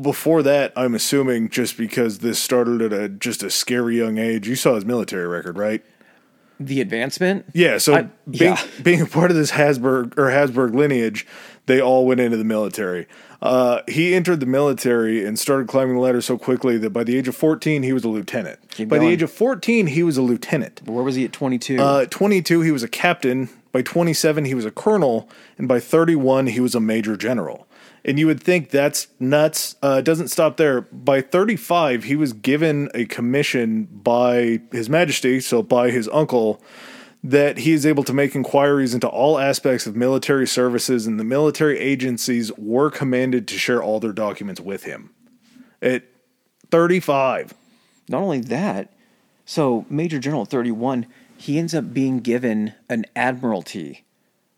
before that, I'm assuming just because this started at a just a scary young age, you saw his military record, right? The advancement? Yeah, so I- being, yeah. being a part of this Hasburg or Hasburg lineage, they all went into the military. Uh, he entered the military and started climbing the ladder so quickly that by the age of 14, he was a lieutenant. Keep by the age of 14, he was a lieutenant. Where was he at 22? Uh, 22, he was a captain. By 27, he was a colonel. And by 31, he was a major general. And you would think that's nuts. Uh, it doesn't stop there. By 35, he was given a commission by His Majesty, so by his uncle, that he is able to make inquiries into all aspects of military services, and the military agencies were commanded to share all their documents with him. At 35. Not only that, so Major General 31, he ends up being given an admiralty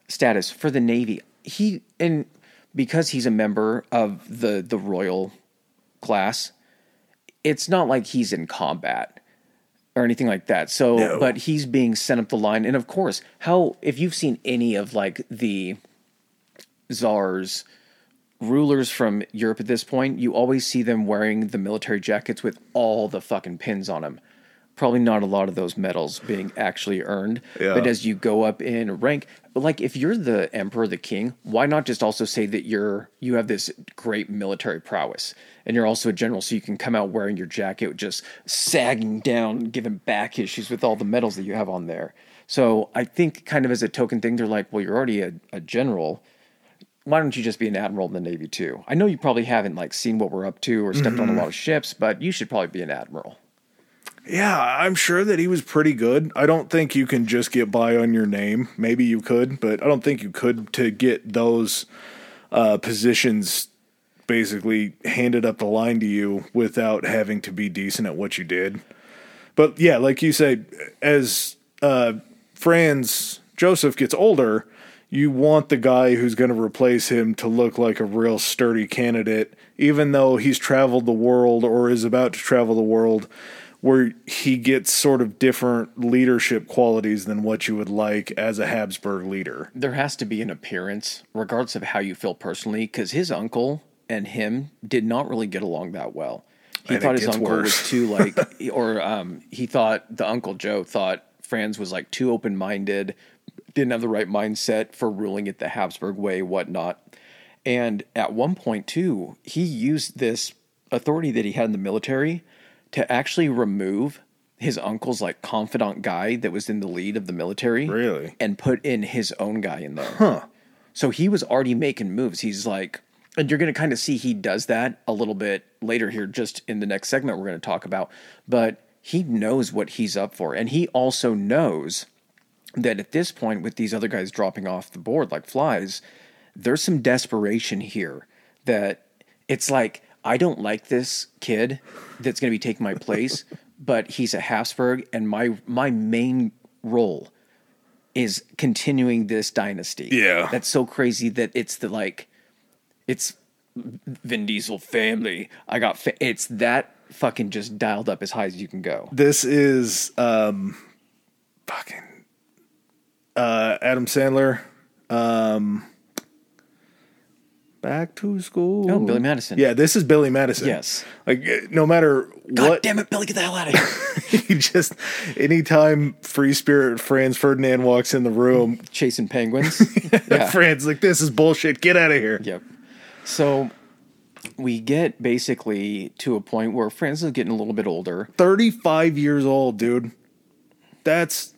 status for the Navy. He and because he's a member of the the royal class, it's not like he's in combat or anything like that. So, No. but he's being sent up the line, and of course, how if you've seen any of like the czars rulers from Europe at this point, you always see them wearing the military jackets with all the fucking pins on them. Probably not a lot of those medals being actually earned. Yeah. But as you go up in rank, like if you're the emperor, the king, why not just also say that you're you have this great military prowess and you're also a general, so you can come out wearing your jacket just sagging down, giving back issues with all the medals that you have on there. So I think kind of as a token thing, they're like, well, you're already a, a general why don't you just be an admiral in the navy too i know you probably haven't like seen what we're up to or stepped on a mm-hmm. lot of ships but you should probably be an admiral Yeah, I'm sure that he was pretty good. I don't think you can just get by on your name. Maybe you could, but I don't think you could to get those uh, positions basically handed up the line to you without having to be decent at what you did. But yeah, like you say, as uh, Franz Joseph gets older, you want the guy who's going to replace him to look like a real sturdy candidate, even though he's traveled the world or is about to travel the world, where he gets sort of different leadership qualities than what you would like as a Habsburg leader. there has to be an appearance regardless of how you feel personally because his uncle and him did not really get along that well he And thought his uncle worse. was too like or um, he thought the uncle joe thought franz was like too open-minded didn't have the right mindset for ruling it the habsburg way whatnot and at one point too he used this authority that he had in the military to actually remove his uncle's like confidant guy that was in the lead of the military Really? and put in his own guy in there. Huh. So he was already making moves. He's like, and you're going to kind of see he does that a little bit later here, just in the next segment we're going to talk about. But he knows what he's up for. And he also knows that at this point, with these other guys dropping off the board like flies, there's some desperation here that it's like, I don't like this kid that's going to be taking my place, but he's a Habsburg, and my my main role is continuing this dynasty. Yeah. That's so crazy that it's the like it's Vin Diesel family. I got fa- it's that fucking just dialed up as high as you can go. This is um fucking uh Adam Sandler. Um Back to school. Oh, Billy Madison. Yeah, this is Billy Madison. Yes. Like uh, no matter God what damn it, Billy, get the hell out of here. he just anytime free spirit Franz Ferdinand walks in the room, Chasing penguins. yeah. Franz like this is bullshit. Get out of here. Yep. So we get basically to a point where Franz is getting a little bit older. 35 years old, dude. That's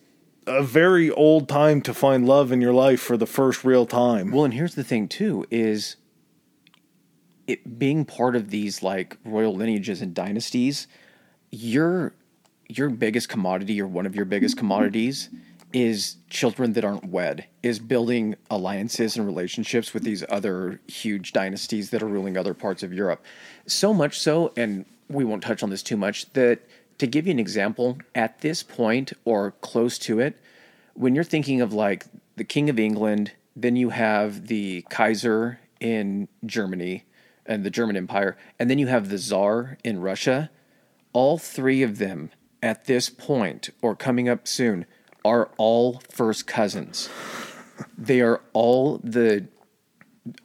a very old time to find love in your life for the first real time. Well, and here's the thing too is it being part of these like royal lineages and dynasties, your your biggest commodity or one of your biggest mm-hmm. commodities is children that aren't wed, is building alliances and relationships with these other huge dynasties that are ruling other parts of Europe. So much so, and we won't touch on this too much, that to give you an example, at this point or close to it, when you're thinking of like the King of England, then you have the Kaiser in Germany and the German Empire, and then you have the Tsar in Russia. All three of them at this point or coming up soon are all first cousins. They are all the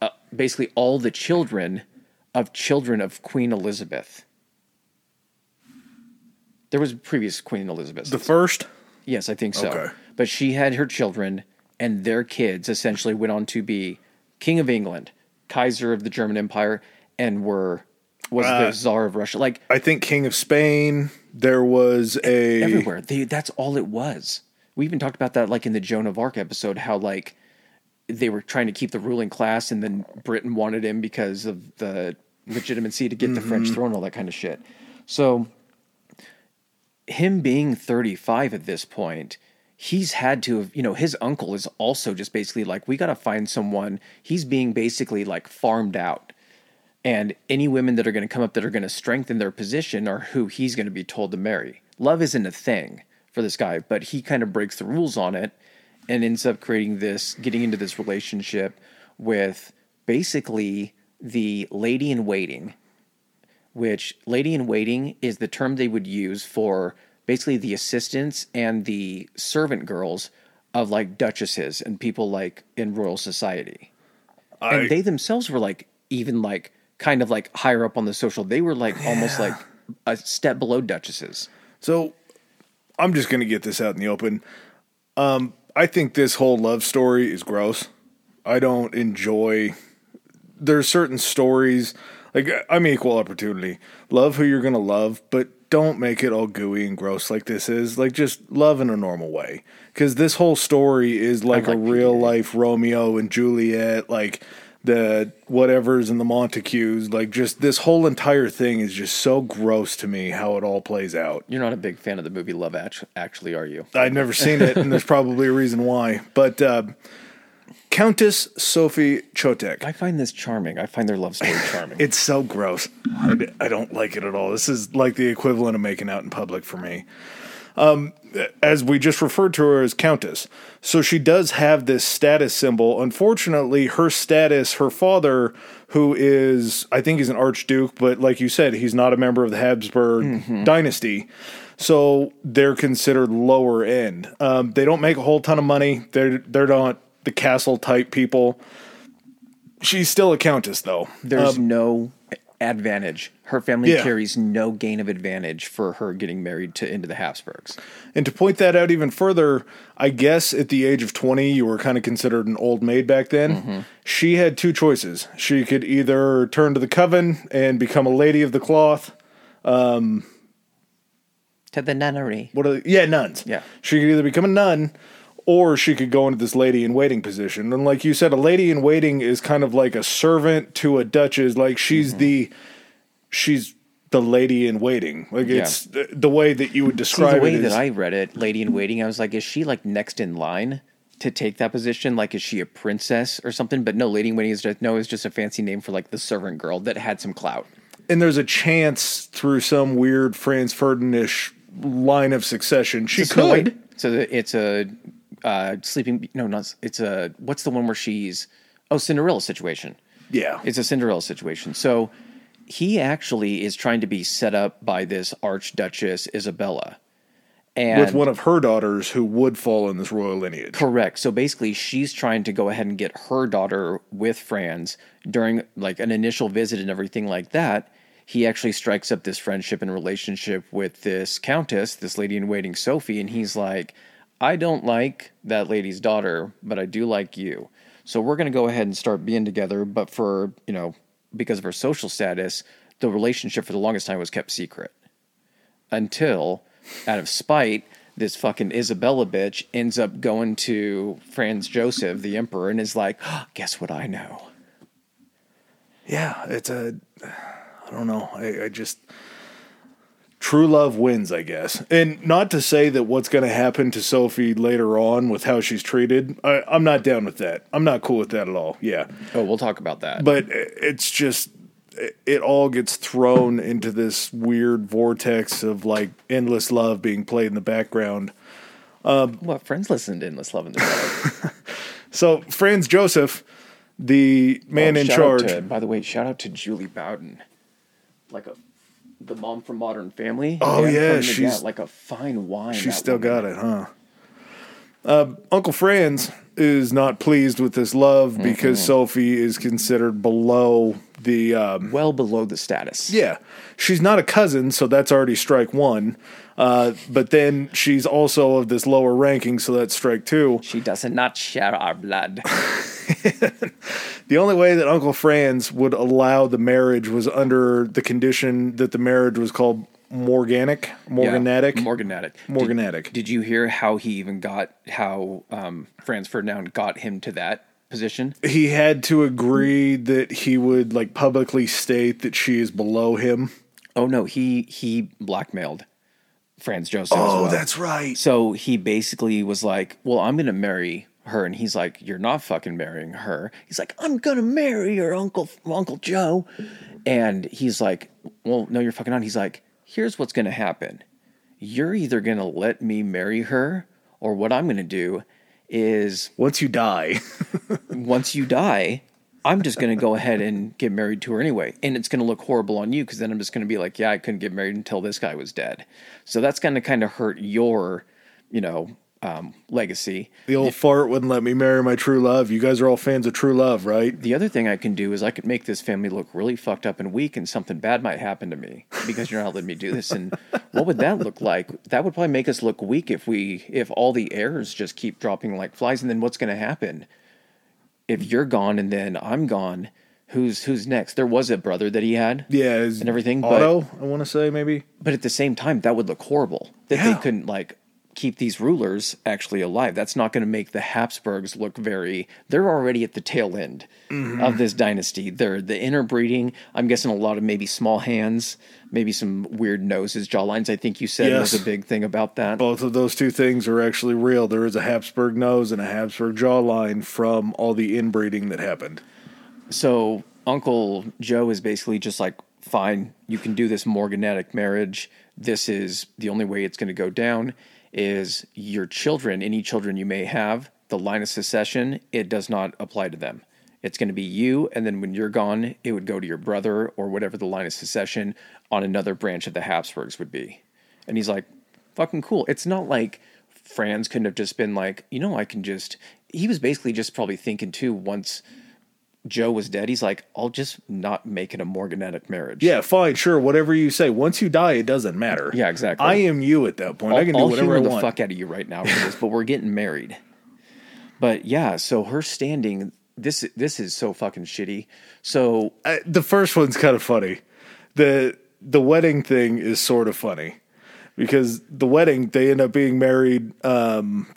uh, basically all the children of children of Queen Elizabeth. There was previous Queen Elizabeth. The first? Yes, I think so. Okay. But she had her children, and their kids essentially went on to be King of England, Kaiser of the German Empire, and were was Uh, the Tsar of Russia. Like I think King of Spain. There was a everywhere, they, that's all it was. We even talked about that, like in the Joan of Arc episode, how like they were trying to keep the ruling class, and then Britain wanted him because of the legitimacy to get the French throne, all that kind of shit. So him being 35 at this point, he's had to have, you know, his uncle is also just basically like, we got to find someone. He's being basically like farmed out. And any women that are going to come up that are going to strengthen their position are who he's going to be told to marry. Love isn't a thing for this guy, but he kind of breaks the rules on it and ends up creating this, getting into this relationship with basically the lady in waiting which lady in waiting is the term they would use for basically the assistants and the servant girls of like duchesses and people like in royal society. I, and they themselves were like even like kind of like higher up on the social. They were like almost like a step below duchesses. so I'm just going to get this out in the open. Um, I think this whole love story is gross. I don't enjoy. There's certain stories like I'm equal opportunity. Love who you're going to love, but don't make it all gooey and gross like this is. Like just love in a normal way. Cuz this whole story is like, like a real life Romeo and Juliet like the whatevers and the Montagues like just this whole entire thing is just so gross to me how it all plays out. You're not a big fan of the movie Love Actually, are you? I've never seen it, and there's probably a reason why. But uh, Countess Sophie Chotek, I find this charming. I find their love story charming. it's so gross. I don't like it at all. This is like the equivalent of making out in public for me. Um, as we just referred to her as Countess. So she does have this status symbol. Unfortunately, her status, her father, who is, I think he's an Archduke, but like you said, he's not a member of the Habsburg dynasty. So they're considered lower end. Um, they don't make a whole ton of money. They're they're not the castle type people. She's still a countess though. There's um, no advantage. Her family Yeah. carries no gain of advantage for her getting married to into the Habsburgs. And to point that out even further, I guess at the age of 20, you were kind of considered an old maid back then. Mm-hmm. She had two choices. She could either turn to the coven and become a lady of the cloth. Um, to the nunnery. What are they? Yeah, nuns. Yeah. She could either become a nun or she could go into this lady in waiting position. And like you said, a lady in waiting is kind of like a servant to a duchess. Like she's mm-hmm. the she's the lady in waiting. Like it's the, the way that you would See, describe the way it. that is- I read it, Lady in Waiting, I was like, is she like next in line to take that position? Like, is she a princess or something? But no, Lady in Waiting is just no, it's just a fancy name for like the servant girl that had some clout. and there's a chance through some weird Franz Ferdinand-ish line of succession she could. So it's a uh, sleeping. No, not. It's a what's the one where she's oh Cinderella situation. Yeah. It's a Cinderella situation. So he actually is trying to be set up by this Archduchess Isabella. And with one of her daughters who would fall in this royal lineage. Correct. So basically, she's trying to go ahead and get her daughter with Franz during like an initial visit and everything like that. He actually strikes up this friendship and relationship with this countess, this lady in waiting, Sophie, and he's like, I don't like that lady's daughter, but I do like you. So we're going to go ahead and start being together. But for, you know, because of her social status, the relationship for the longest time was kept secret until, out of spite, this fucking Isabella bitch ends up going to Franz Joseph, the emperor, and is like, ah, "Guess what I know." Yeah, it's a. I don't know. I, I just. True love wins, I guess. And not to say that what's going to happen to Sophie later on with how she's treated. I, I'm not down with that. I'm not cool with that at all. Yeah. Oh, we'll talk about that. But it's just. It all gets thrown into this weird vortex of like endless love being played in the background. Um, what Franz listened to Endless Love in the. So, Franz Joseph, the man Oh, in charge. to- by the way, shout out to Julie Bowen, like a the mom from Modern Family. Oh, yeah, the- she's- like a fine wine. She's that still woman. got it, huh? Uh, Uncle Franz is not pleased with this love because Sophie is considered below the. Um, well below the status. yeah, she's not a cousin, so that's already strike one. Uh, but then she's also of this lower ranking, so that's strike two. She does not share our blood. The only way that Uncle Franz would allow the marriage was under the condition that the marriage was called morganic, morganatic. Yeah, Morganatic. Morganatic. Did, did you hear how he even got how um, Franz Ferdinand got him to that position? he had to agree that he would like publicly state that she is below him. Oh no, he he blackmailed Franz Joseph. as Oh, well. right. So he basically was like, "Well, I'm going to marry her," and he's like, "You're not fucking marrying her." He's like, "I'm going to marry your uncle, Uncle Joe," and he's like, "Well, no, you're fucking not." He's like, "Here's what's going to happen. You're either going to let me marry her, or what I'm going to do is Once you die, once you die." I'm just going to go ahead and get married to her anyway. And it's going to look horrible on you because then I'm just going to be like, yeah, I couldn't get married until this guy was dead. So that's going to kind of hurt your, you know, um, legacy. The old fart wouldn't let me marry my true love. You guys are all fans of true love, right? The other thing I can do is I could make this family look really fucked up and weak, and something bad might happen to me because you're not letting me do this. And what would that look like? That would probably make us look weak if we if all the heirs just keep dropping like flies. And then what's going to happen if you're gone and then I'm gone? Who's who's next? There was a brother that he had, Yeah, And everything, but- I want to say maybe. but at the same time, that would look horrible that Yeah. they couldn't like keep these rulers actually alive. That's not going to make the Habsburgs look very. They're already at the tail end mm-hmm. of this dynasty. They're the interbreeding. I'm guessing a lot of maybe small hands, maybe some weird noses, jawlines. I think you said Yes. was a big thing about that. Both of those two things are actually real. There is a Habsburg nose and a Habsburg jawline from all the inbreeding that happened. So Uncle Joe is basically just like, fine, you can do this morganatic marriage. This is the only way it's going to go down. Is your children, any children you may have, the line of succession, it does not apply to them. It's going to be you, and then when you're gone, it would go to your brother or whatever the line of succession on another branch of the Habsburgs would be. And he's like, fucking cool. It's not like Franz couldn't have just been like, you know, I can just. He was basically just probably thinking too once Joe was dead, he's like, I'll just not make it a morganatic marriage. Yeah, fine, sure, whatever you say. Once you die, it doesn't matter. Yeah, exactly. I am you at that point. I'll, I can do I'll whatever I the want. fuck out of you right now for this, but we're getting married. But yeah, so her standing, this this is so fucking shitty. So the first one's kind of funny. the The wedding thing is sort of funny because the wedding they end up being married um,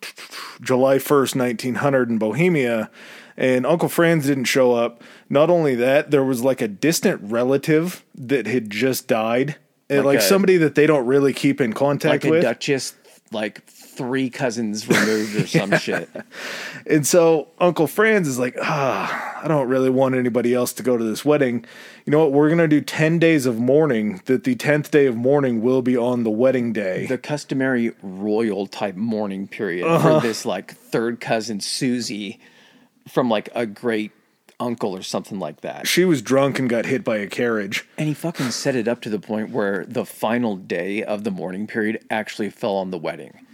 July first, nineteen hundred, in Bohemia, and Uncle Franz didn't show up. Not only that, there was like a distant relative that had just died, and Like like, a- somebody that they don't really keep in contact like a with. duchess, like three cousins removed or some shit. And so Uncle Franz is like, ah, I don't really want anybody else to go to this wedding. You know what? We're going to do 10 days of mourning, that the 10th day of mourning will be on the wedding day. The customary royal type mourning period Uh-huh. for this like third cousin Susie from like a great uncle or something like that. she was drunk and got hit by a carriage. And he fucking set it up to the point where the final day of the mourning period actually fell on the wedding.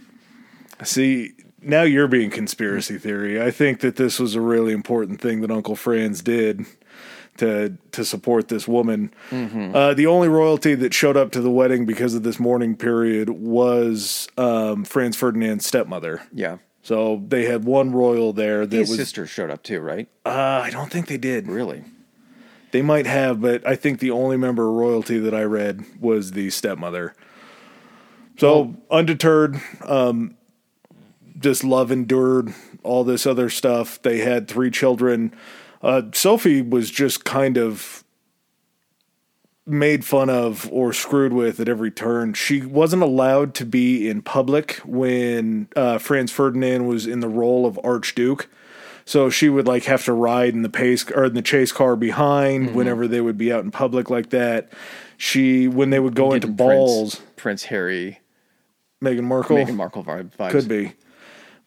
See, now you're being conspiracy theory. I think that this was a really important thing that Uncle Franz did to to support this woman. Uh, the only royalty that showed up to the wedding because of this mourning period was um, Franz Ferdinand's stepmother. Yeah. So they had one royal there that His was. sister showed up too, right? Uh, I don't think they did. Really? They might have, but I think the only member of royalty that I read was the stepmother. So undeterred, um, just love endured all this other stuff. They had three children. Uh, Sophie was just kind of made fun of or screwed with at every turn. She wasn't allowed to be in public when uh, Franz Ferdinand was in the role of Archduke. So she would like have to ride in the pace or in the chase car behind whenever they would be out in public like that. She when they would go into balls, Prince, Prince Harry, Meghan Markle Meghan Markle vibe- vibes. could be,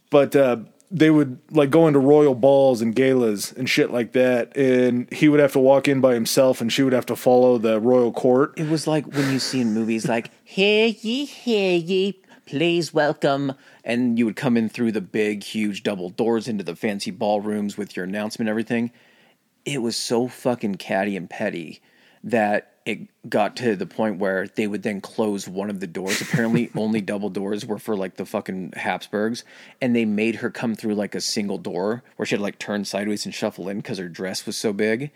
but uh, they would like go into royal balls and galas and shit like that, and he would have to walk in by himself, and she would have to follow the royal court. It was like when you see in movies, like "Hear ye, hear ye, please welcome," and you would come in through the big, huge double doors into the fancy ballrooms with your announcement and everything. It was so fucking catty and petty that it got to the point where they would then close one of the doors. Apparently, only double doors were for like the fucking Habsburgs, and they made her come through like a single door where she had to like turn sideways and shuffle in because her dress was so big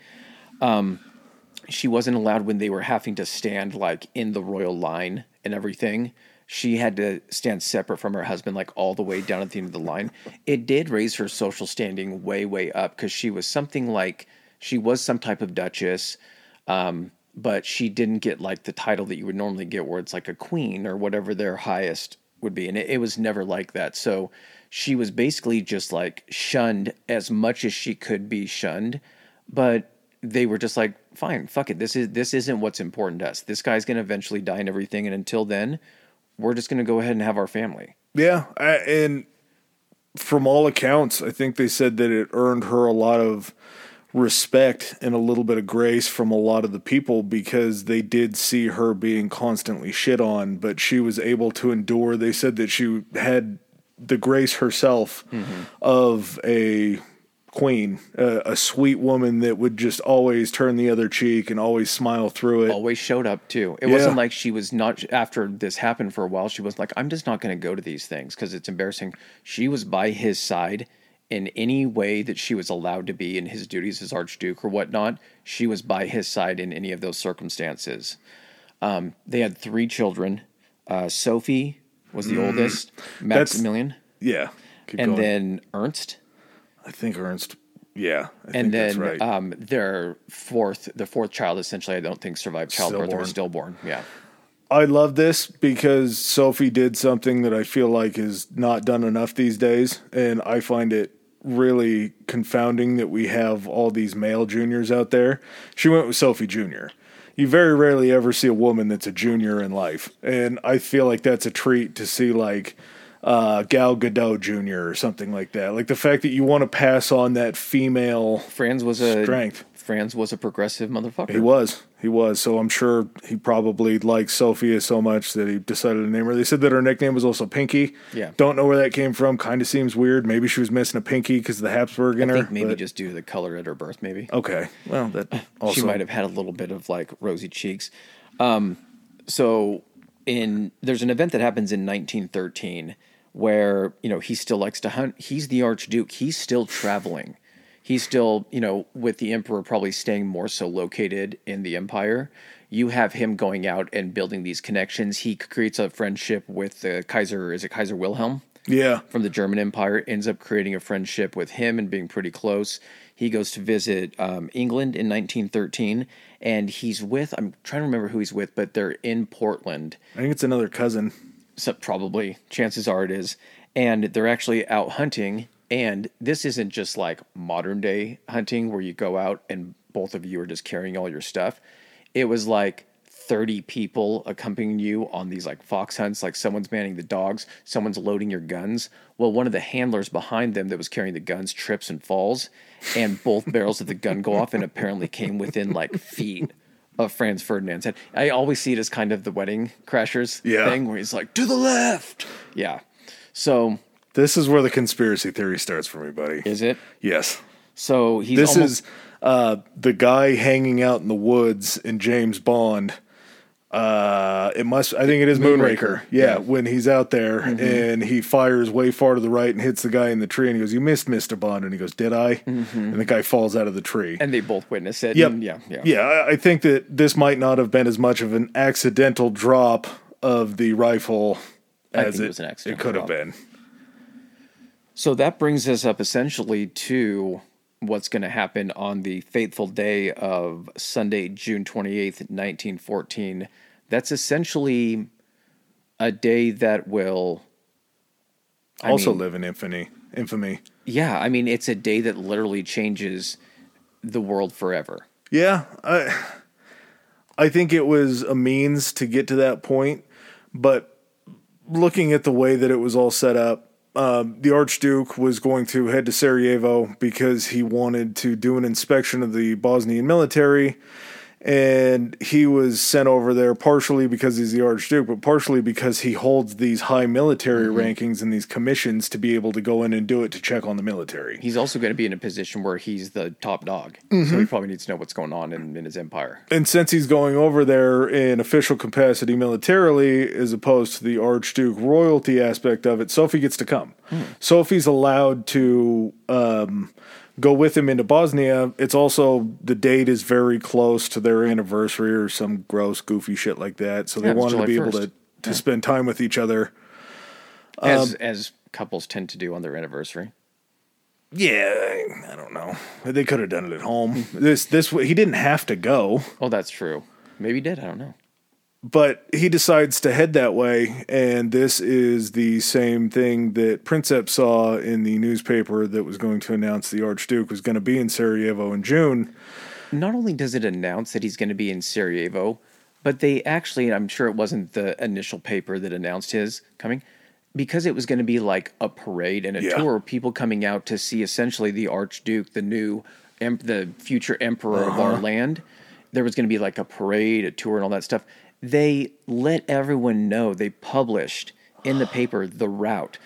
she wasn't allowed when they were having to stand like in the royal line and everything. She had to stand separate from her husband, like all the way down at the end of the line. It did raise her social standing way, way up because she was something like she was some type of duchess, um, but she didn't get like the title that you would normally get, where it's like a queen or whatever their highest would be. And it, it was never like that. So she was basically just like shunned as much as she could be shunned, but they were just like, fine, fuck it. This is this isn't what's important to us. This guy's gonna eventually die and everything, and until then, we're just gonna go ahead and have our family. Yeah, I, and from all accounts, I think they said that it earned her a lot of respect and a little bit of grace from a lot of the people because they did see her being constantly shit on, but she was able to endure. They said that she had the grace herself mm-hmm. of a queen, a, a sweet woman that would just always turn the other cheek and always smile through it. Always showed up too. It Yeah. wasn't like she was not after this happened for a while. She was like, I'm just not going to go to these things because it's embarrassing. She was by his side in any way that she was allowed to be in his duties as Archduke or whatnot. She was by his side in any of those circumstances. Um, they had three children. Uh, Sophie was the oldest. Maximilian, Yeah. And going. then Ernst. I think Ernst. Yeah. I think and then right. um, their fourth, the fourth child, essentially, I don't think survived childbirth or was stillborn. Yeah, I love this because Sophie did something that I feel like is not done enough these days, and I find it really confounding that we have all these male juniors out there. She went with Sophie Junior. You very rarely ever see a woman that's a junior in life, and I feel like that's a treat to see like uh, Gal Gadot Jr. or something like that. Like the fact that you want to pass on that female Franz was a Strength. Franz was a progressive motherfucker. He was. He was. So I'm sure he probably liked Sophia so much that he decided to name her. They said that her nickname was also Pinky. Yeah. Don't know where that came from. Kind of seems weird. Maybe she was missing a pinky because of the Habsburg in I her. think maybe but- just due to the color at her birth, maybe Okay. Well, that also. she might have had a little bit of like rosy cheeks. Um, so in there's an event that happens in 1913 where you know he still likes to hunt. He's the Archduke. He's still traveling. He's still you know with the emperor probably staying more so located in the empire. You have him going out and building these connections. He creates a friendship with the Kaiser. Is it Kaiser Wilhelm? Yeah. from the German Empire, ends up creating a friendship with him and being pretty close. He goes to visit um, England in 1913, and he's with, I'm trying to remember who he's with, but they're in Portland. I think it's another cousin. So probably, chances are it is. And they're actually out hunting. And this isn't just like modern day hunting where you go out and both of you are just carrying all your stuff. It was like 30 people accompanying you on these like fox hunts like someone's manning the dogs someone's loading your guns well one of the handlers behind them that was carrying the guns trips and falls and both barrels of the gun go off and apparently came within like feet of Franz Ferdinand's head. I always see it as kind of the wedding crashers Yeah. thing where he's like to the left. Yeah. So This is where the conspiracy theory starts for me, buddy. is it? Yes. So he's This almost, is uh, the guy hanging out in the woods in James Bond. Uh, it must. I think it is Moonraker. Moonraker, Yeah, yeah. when he's out there and he fires way far to the right and hits the guy in the tree, and he goes, "You missed, Mister Bond." And he goes, "Did I?" And the guy falls out of the tree. and they both witness it. Yep. and yeah, yeah. Yeah, I, think that this might not have been as much of an accidental drop of the rifle I as think it it, was an accident. it could have been. So that brings us up essentially to what's going to happen on the fateful day of Sunday, June 28th, 1914. That's essentially a day that will. I also mean, live in infamy. Infamy. Yeah, I mean, it's a day that literally changes the world forever. Yeah, I I think it was a means to get to that point, but looking at the way that it was all set up, um, the Archduke was going to head to Sarajevo because he wanted to do an inspection of the Bosnian military. And he was sent over there partially because he's the Archduke, but partially because he holds these high military rankings and these commissions to be able to go in and do it to check on the military. He's also going to be in a position where he's the top dog. So Mm-hmm. he probably needs to know what's going on in, in his empire. And since he's going over there in official capacity militarily, as opposed to the Archduke royalty aspect of it, Sophie gets to come. Sophie's allowed to um, go with him into Bosnia. It's also the date is very close to their anniversary or some gross, goofy shit like that. So they Yeah, it's wanted to July be able 1st. to to spend time with each other. As, Um, as couples tend to do on their anniversary. Yeah, I don't know. They could have done it at home. This this he didn't have to go. Oh, that's true. Maybe he did. I don't know. But he decides to head that way, and this is the same thing that Princeps saw in the newspaper that was going to announce the Archduke was going to be in Sarajevo in June. not only does it announce that he's going to be in Sarajevo, but they actually, I'm sure it wasn't the initial paper that announced his coming, because it was going to be like a parade and a Yeah. tour of people coming out to see essentially the Archduke, the new, em- the future emperor of Uh-huh. our land. There was going to be like a parade, a tour, and all that stuff. They let everyone know. They published in the paper the route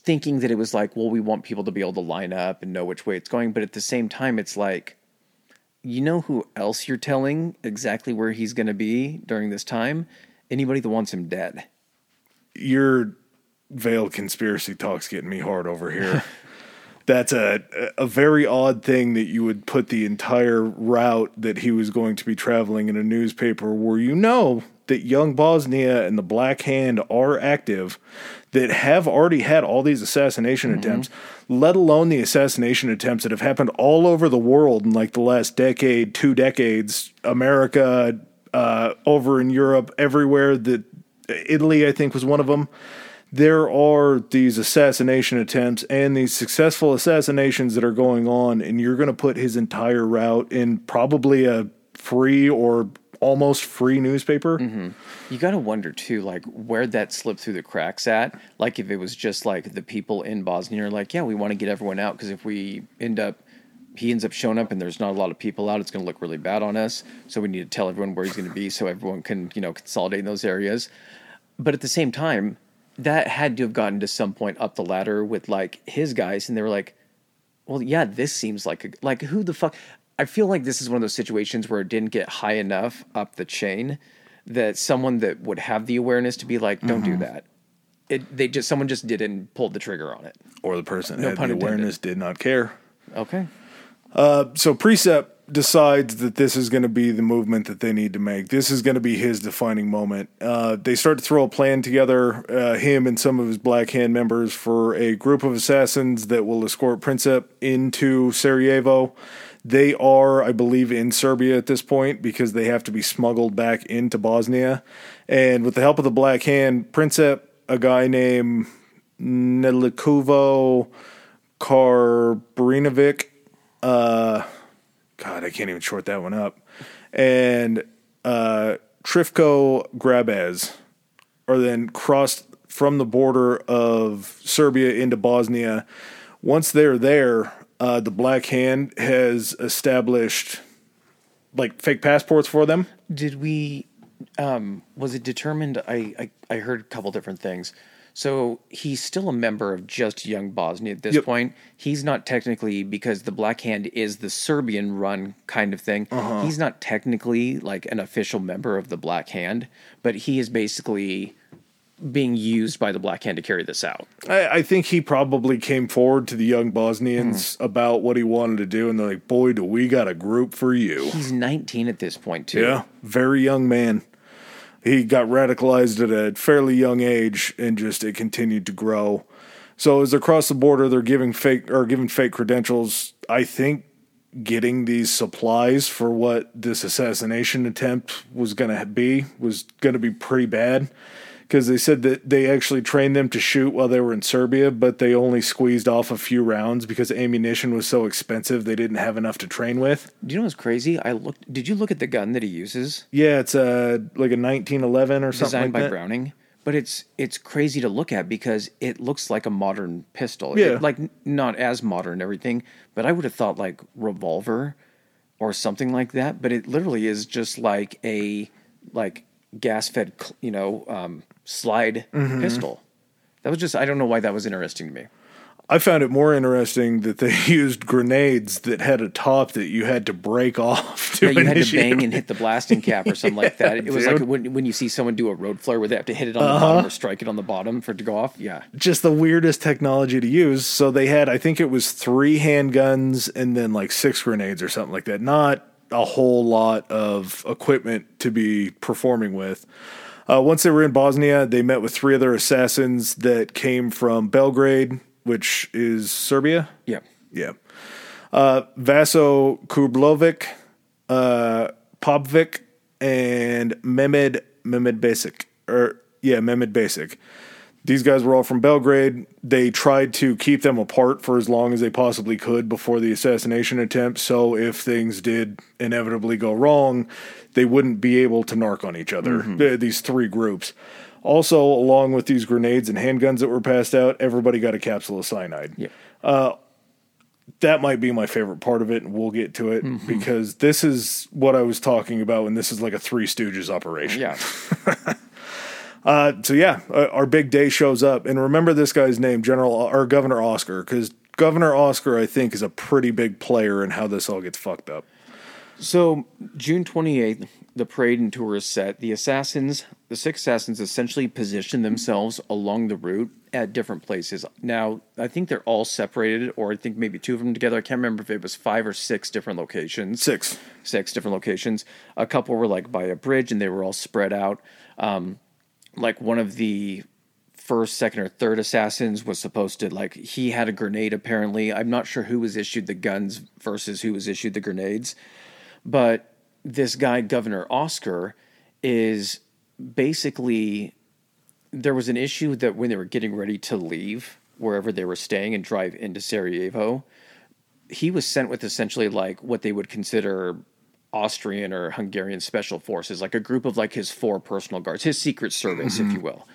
thinking that it was like, well, we want people to be able to line up and know which way it's going. But at the same time, it's like, you know who else you're telling exactly where he's going to be during this time? Anybody that wants him dead. Your veiled conspiracy talk's getting me hard over here. That's a a very odd thing that you would put the entire route that he was going to be traveling in a newspaper where you know that young Bosnia and the Black Hand are active, that have already had all these assassination attempts, let alone the assassination attempts that have happened all over the world in like the last decade, two decades, America, uh, over in Europe, everywhere that Italy, I think, was one of them. There are these assassination attempts and these successful assassinations that are going on, and you're going to put his entire route in probably a free or almost free newspaper. Mm-hmm. You got to wonder too, like where that slipped through the cracks at. Like if it was just like the people in Bosnia are like, yeah, we want to get everyone out because if we end up, he ends up showing up and there's not a lot of people out, it's going to look really bad on us. So we need to tell everyone where he's going to be so everyone can, you know, consolidate in those areas. But at the same time, that had to have gotten to some point up the ladder with like his guys, and they were like, well, yeah, this seems like a, like who the fuck. I feel like this is one of those situations where it didn't get high enough up the chain that someone that would have the awareness to be like, don't do mm-hmm. that. It they just someone just didn't pull the trigger on it. Or the person No had pun the intended. awareness, did not care. Okay. Uh, so Princip decides that this is going to be the movement that they need to make. This is going to be his defining moment. Uh, they start to throw a plan together, uh, him and some of his Black Hand members, for a group of assassins that will escort Princip into Sarajevo. They are, I believe, in Serbia at this point because they have to be smuggled back into Bosnia. And with the help of the Black Hand, Princip, a guy named Nelikovo Karbrinovic, uh, God, I can't even short that one up. And uh, Trifko Grabez are then crossed from the border of Serbia into Bosnia. Once they're there, uh, the Black Hand has established like fake passports for them. Did we? Um, was it determined? I, I I heard a couple different things. So he's still a member of just Young Bosnia at this Yep. point. He's not technically because the Black Hand is the Serbian run kind of thing. Uh-huh. He's not technically like an official member of the Black Hand, but he is basically being used by the Black Hand to carry this out. I, I think he probably came forward to the young Bosnians mm-hmm. about what he wanted to do, and they're like, "Boy, do we got a group for you." He's 19 at this point too. Yeah, very young man. He got radicalized at a fairly young age, and just it continued to grow. So as they cross the border, they're giving fake or giving fake credentials. I think getting these supplies for what this assassination attempt was going to be was going to be pretty bad because they said that they actually trained them to shoot while they were in Serbia, but they only squeezed off a few rounds because ammunition was so expensive they didn't have enough to train with. Do you know what's crazy? I looked. Did you look at the gun that he uses? Yeah, it's a like a 1911 or something designed like by that. Browning, but it's it's crazy to look at because it looks like a modern pistol. Yeah. It- like not as modern and everything, but I would have thought like revolver or something like that. But it literally is just like a like gas fed, you know, um, slide Mm-hmm. pistol. That was just I don't know why that was interesting to me. I found it more interesting that they used grenades that had a top that you had to break off to Yeah, you had to bang and hit the blasting cap or something like that. It was dude. Uh-huh. like when when you see someone do a road flare where they have to hit it on the bottom or strike it on the bottom for it to go off. Yeah. just the weirdest technology to use. So they had, I think it was three handguns and then like six grenades or something like that. Not a whole lot of equipment to be performing with. Uh, once they were in Bosnia, they met with three other assassins that came from Belgrade, which is Serbia. Yeah. Yeah. Uh, Vaso Kublovic, uh, Popvik, and Mehmed Mehmed Basic. Or yeah, Mehmed Basic. These guys were all from Belgrade. They tried to keep them apart for as long as they possibly could before the assassination attempt. So if things did inevitably go wrong, they wouldn't be able to narc on each other. th- These three groups. Also, along with these grenades and handguns that were passed out, everybody got a capsule of cyanide Yeah. that might be my favorite part of it, and we'll get to it because this is what I was talking about and this is like a Three Stooges operation. Yeah. Uh, so yeah, uh, our big day shows up, and remember this guy's name, General or Governor Oscar, because Governor Oscar, I think, is a pretty big player in how this all gets fucked up. So June 28th, the parade and tour is set. The assassins, the six assassins, essentially position themselves along the route at different places. Now, I think they're all separated, or I think maybe two of them together. I can't remember if it was five or six different locations. Six. Six different locations. A couple were like by a bridge, and they were all spread out. Um, like one of the first, second, or third assassins was supposed to like he had a grenade. Apparently, I'm not sure who was issued the guns versus who was issued the grenades, but this guy, Governor Oscar, is basically there was an issue that when they were getting ready to leave wherever they were staying and drive into Sarajevo, he was sent with essentially like what they would consider Austrian or Hungarian special forces, like a group of like his four personal guards, his secret service, if you mm-hmm. will.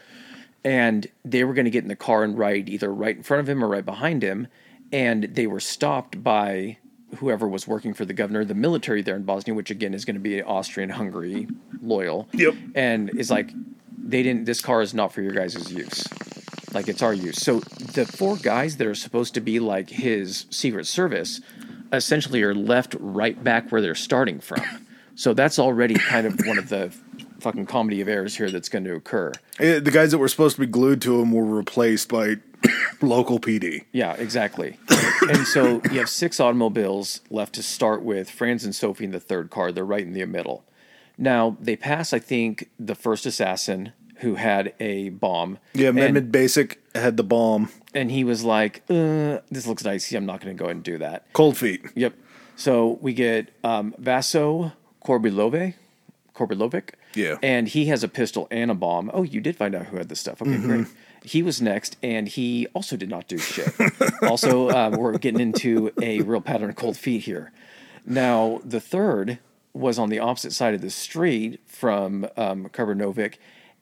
And they were going to get in the car and ride either right in front of him or right behind him. And they were stopped by whoever was working for the governor, the military there in Bosnia, which again is going to be Austrian Hungary loyal. Yep. And is like, they didn't, this car is not for your guys' use. Like it's our use. So the four guys that are supposed to be like his secret service essentially are left right back where they're starting from. So that's already kind of one of the fucking comedy of errors here that's going to occur. The guys that were supposed to be glued to him were replaced by local PD. Yeah, exactly. and so you have six automobiles left to start with. Franz and Sophie in the third car. They're right in the middle. Now they pass, I think, the first assassin who had a bomb. Yeah, and, Mehmet Basic had the bomb. and he was like, uh, "This looks dicey. I'm not going to go ahead and do that." Cold feet. Yep. So we get um, Vaso Korbilove, Korbilovic. Yeah. And he has a pistol and a bomb. Oh, you did find out who had this stuff. Okay, great. He was next, and he also did not do shit. also, um, we're getting into a real pattern of cold feet here. Now, the third was on the opposite side of the street from um, Karbonovic,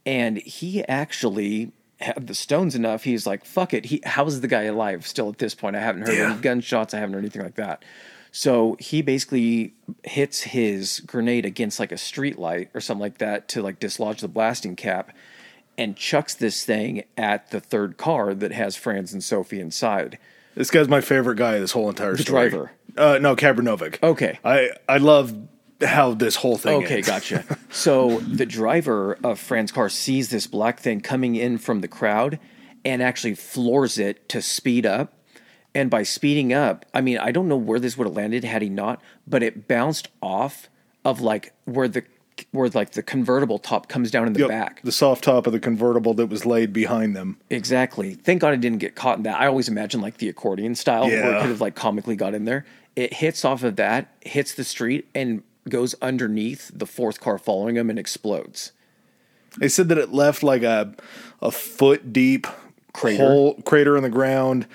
and he actually had the stones enough. He's like, "Fuck it." He, how is the guy alive still at this point? I haven't heard Yeah. any gunshots. I haven't heard anything like that. So he basically hits his grenade against like a street light or something like that to like dislodge the blasting cap, and chucks this thing at the third car that has Franz and Sophie inside. This guy's my favorite guy. This whole entire The story. driver. Uh, no, Kabrnovic. Okay. I I love how this whole thing. Okay, ends. gotcha. so the driver of Franz's car sees this black thing coming in from the crowd and actually floors it to speed up. And by speeding up, I mean, I don't know where this would have landed had he not, but it bounced off of like where the where like the convertible top comes down in the Yep, back. The soft top of the convertible that was laid behind them. Exactly. Thank God it didn't get caught in that. I always imagine like the accordion style where it Yeah. could have like comically got in there. It hits off of that, hits the street, and goes underneath the fourth car following him and explodes. They said that it left like a a foot deep Crater. hole crater in the ground.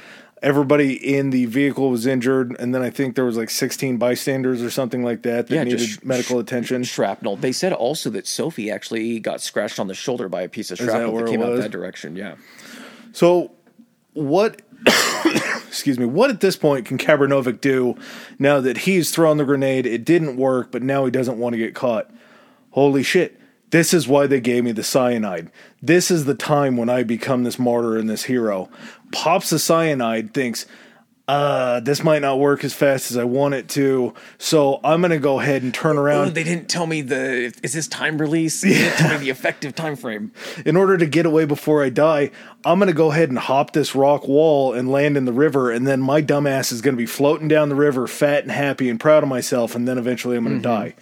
Everybody in the vehicle was injured, and then I think there was like 16 bystanders or something like that that Yeah, needed sh- medical attention. Shrapnel. They said also that Sophie actually got scratched on the shoulder by a piece of shrapnel where that came out that direction. Yeah. So, what? excuse me. What at this point can Kabrnovic do now that he's thrown the grenade? It didn't work, but now he doesn't want to get caught. Holy shit! This is why they gave me the cyanide. This is the time when I become this martyr and this hero. Pops the cyanide, thinks. Uh, this might not work as fast as I want it to, so I'm gonna go ahead and turn Oh, around. they didn't tell me the is this time release? They didn't tell me the effective time frame. in order to get away before I die, I'm gonna go ahead and hop this rock wall and land in the river, and then my dumbass is gonna be floating down the river, fat and happy and proud of myself, and then eventually I'm gonna die.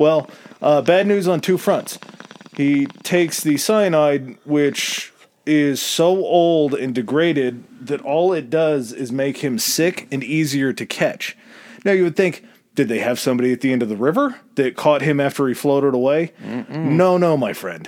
Well, uh, bad news on two fronts. He takes the cyanide, which is so old and degraded that all it does is make him sick and easier to catch. Now you would think, did they have somebody at the end of the river that caught him after he floated away? No, no, my friend.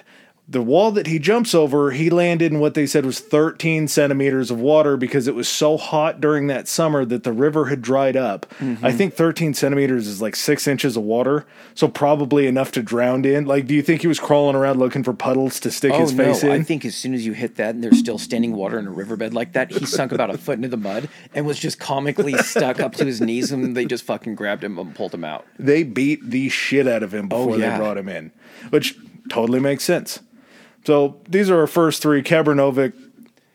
The wall that he jumps over, he landed in what they said was 13 centimeters of water because it was so hot during that summer that the river had dried up. I mm-hmm. think 13 centimeters is like six inches of water, so probably enough to drown in. Like, do you think he was crawling around looking for puddles to stick Oh his no! face in? I think as soon as you hit that and there's still standing water in a riverbed like that, he sunk about a foot into the mud and was just comically stuck up to his knees, and they just fucking grabbed him and pulled him out. they beat the shit out of him oh, before Oh, yeah. they brought him in, which totally makes sense. So these are our first three. Kabranovic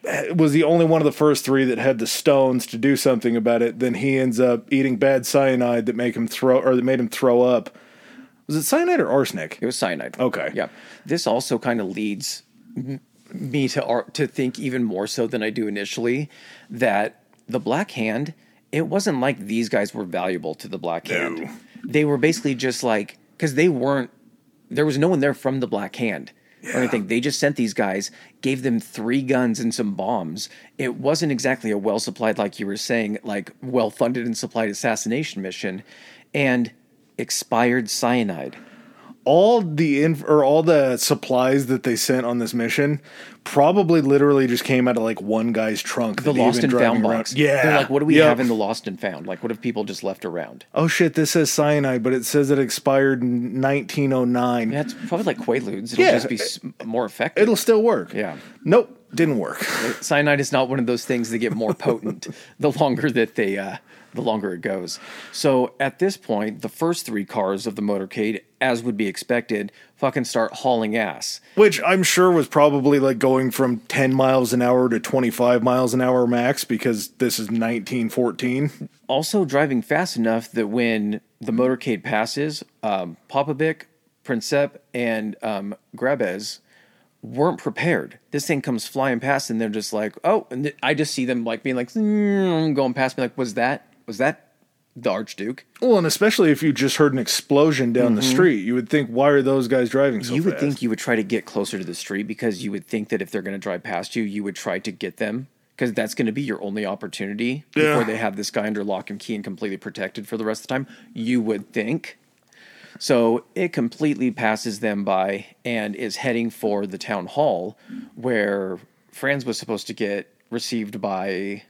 eh, was the only one of the first three that had the stones to do something about it. Then he ends up eating bad cyanide that make him throw or that made him throw up. Was it cyanide or arsenic? It was cyanide. Okay. Yeah. This also kind of leads me to ar- to think even more so than I do initially that the Black Hand. It wasn't like these guys were valuable to the Black Hand. No. They were basically just like because they weren't. There was no one there from the Black Hand. Or anything. They just sent these guys, gave them three guns and some bombs. It wasn't exactly a well supplied, like you were saying, like well funded and supplied assassination mission, and expired cyanide. All the inf- or all the supplies that they sent on this mission probably literally just came out of like one guy's trunk. the lost and found around. box. Yeah, They're like, what do we Yep. have in the lost and found? Like, what have people just left around? Oh shit! This says cyanide, but it says it expired in 1909. Yeah, it's probably like Quaaludes. It'll Yeah. just be more effective. It'll still work. Yeah. Nope, didn't work. Cyanide is not one of those things that get more potent the longer that they, uh, the longer it goes. So at this point, the first three cars of the motorcade, as would be expected, fucking start hauling ass. Which I'm sure was probably like going from 10 miles an hour to 25 miles an hour max because this is 1914. also driving fast enough that when the motorcade passes, um, Popovic, Princip, and um, Grabez weren't prepared. This thing comes flying past, and they're just like, "Oh!" And th- I just see them like being like, mm, going past me, like, "Was that? Was that the Archduke?" Well, and especially if you just heard an explosion down the mm-hmm. street, you would think, why are those guys driving so you would fast? think you would try to get closer to the street because you would think that if they're going to drive past you, you would try to get them because that's going to be your only opportunity Yeah. before they have this guy under lock and key and completely protected for the rest of the time. You would think. So it completely passes them by and is heading for the town hall where Franz was supposed to get received by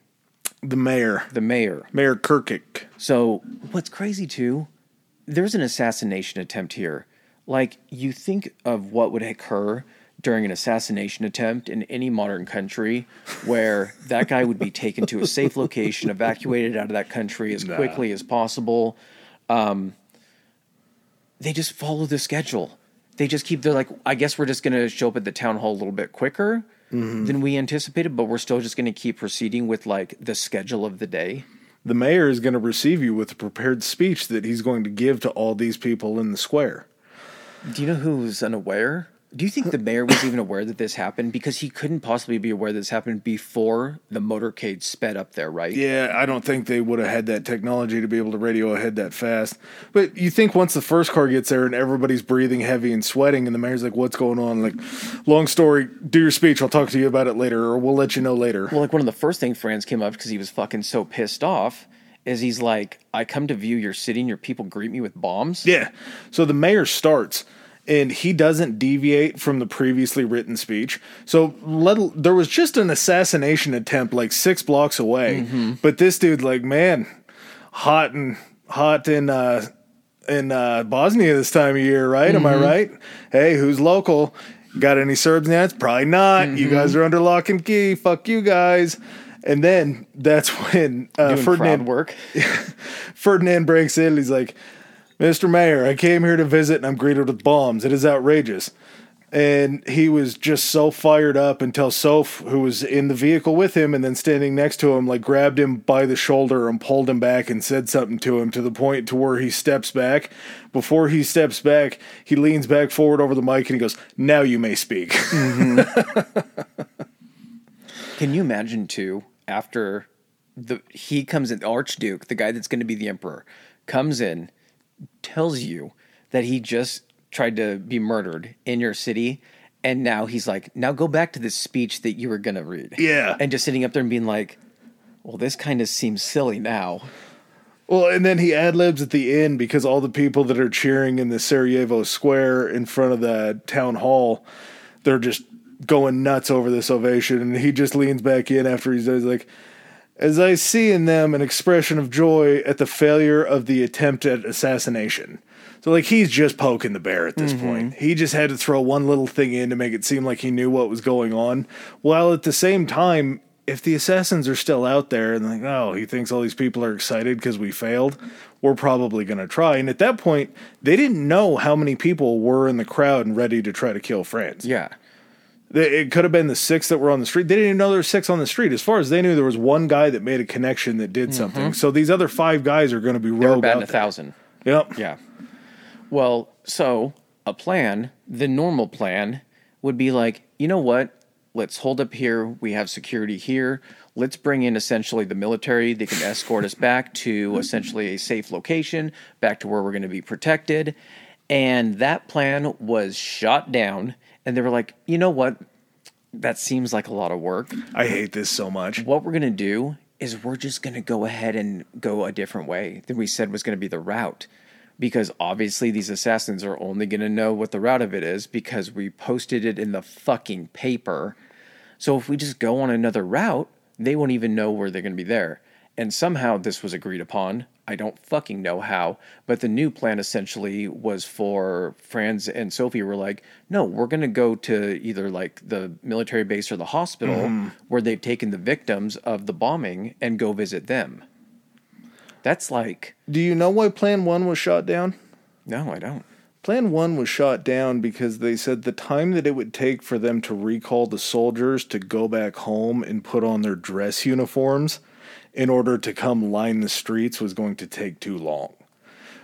the mayor, the mayor. Mayor Kirkick. So what's crazy too, there's an assassination attempt here. Like you think of what would occur during an assassination attempt in any modern country where that guy would be taken to a safe location, evacuated out of that country as quickly as possible. Um, they just follow the schedule. They just keep they're like, I guess we're just gonna show up at the town hall a little bit quicker Mm-hmm. than we anticipated, but we're still just gonna keep proceeding with like the schedule of the day. The mayor is going to receive you with a prepared speech that he's going to give to all these people in the square. Do you know who's unaware? Do you think the mayor was even aware that this happened? Because he couldn't possibly be aware this happened before the motorcade sped up there, right? Yeah, I don't think they would have had that technology to be able to radio ahead that fast. But you think once the first car gets there and everybody's breathing heavy and sweating, and the mayor's like, "What's going on?" Like, long story. Do your speech. I'll talk to you about it later, or we'll let you know later. Well, like one of the first things Franz came up because he was fucking so pissed off is he's like, I come to view your city and your people greet me with bombs. Yeah. So the mayor starts and he doesn't deviate from the previously written speech. So let, there was just an assassination attempt like 6 blocks away. But this dude like, man, hot and hot in uh in uh Bosnia this time of year, right? Am I right? Hey, who's local? Got any Serbs in that? Probably not. You guys are under lock and key. Fuck you guys. And then that's when uh, Ferdinand work. Ferdinand breaks in. He's like, Mr. Mayor, I came here to visit and I'm greeted with bombs. It is outrageous. And he was just so fired up until Soph, who was in the vehicle with him and then standing next to him, like grabbed him by the shoulder and pulled him back and said something to him to the point to where he steps back. Before he steps back, he leans back forward over the mic and he goes, Now you may speak. Mm-hmm. Can you imagine too? After the he comes in, the Archduke, the guy that's going to be the emperor, comes in, tells you that he just tried to be murdered in your city, and now he's like, now go back to this speech that you were going to read. Yeah. and just sitting up there and being like, well, this kind of seems silly now. Well, and then he ad libs at the end because all the people that are cheering in the Sarajevo Square in front of the town hall, they're just going nuts over this ovation. And he just leans back in after he's he's like, as I see in them an expression of joy at the failure of the attempt at assassination. So, like, he's just poking the bear at this mm-hmm. point. He just had to throw one little thing in to make it seem like he knew what was going on. While at the same time, if the assassins are still out there and like, oh, he thinks all these people are excited because we failed, we're probably going to try. And at that point, they didn't know how many people were in the crowd and ready to try to kill Franz. Yeah. They- It could have been the six that were on the street. They didn't even know there were six on the street. As far as they knew, there was one guy that made a connection that did mm-hmm. something. So these other five guys are going to be They were rogue batting out a there. thousand. Yep. Yeah. Well, so a plan, the normal plan would be like, you know what? Let's hold up here. We have security here. Let's bring in essentially the military. They can escort us back to essentially a safe location, back to where we're going to be protected. And that plan was shot down. And they were like, you know what? That seems like a lot of work I hate this so much. what we're going to do is we're just going to go ahead and go a different way than we said was going to be the route. Because obviously, these assassins are only going to know what the route of it is because we posted it in the fucking paper. So if we just go on another route, they won't even know where they're going to be there. And somehow this was agreed upon. I don't fucking know how, but the new plan essentially was for Franz and Sophie were like, no, we're going to go to either like the military base or the hospital mm-hmm. where they've taken the victims of the bombing and go visit them. That's like, Do you know why Plan 1 was shot down? no, I don't. Plan 1 was shot down because they said the time that it would take for them to recall the soldiers to go back home and put on their dress uniforms in order to come line the streets was going to take too long.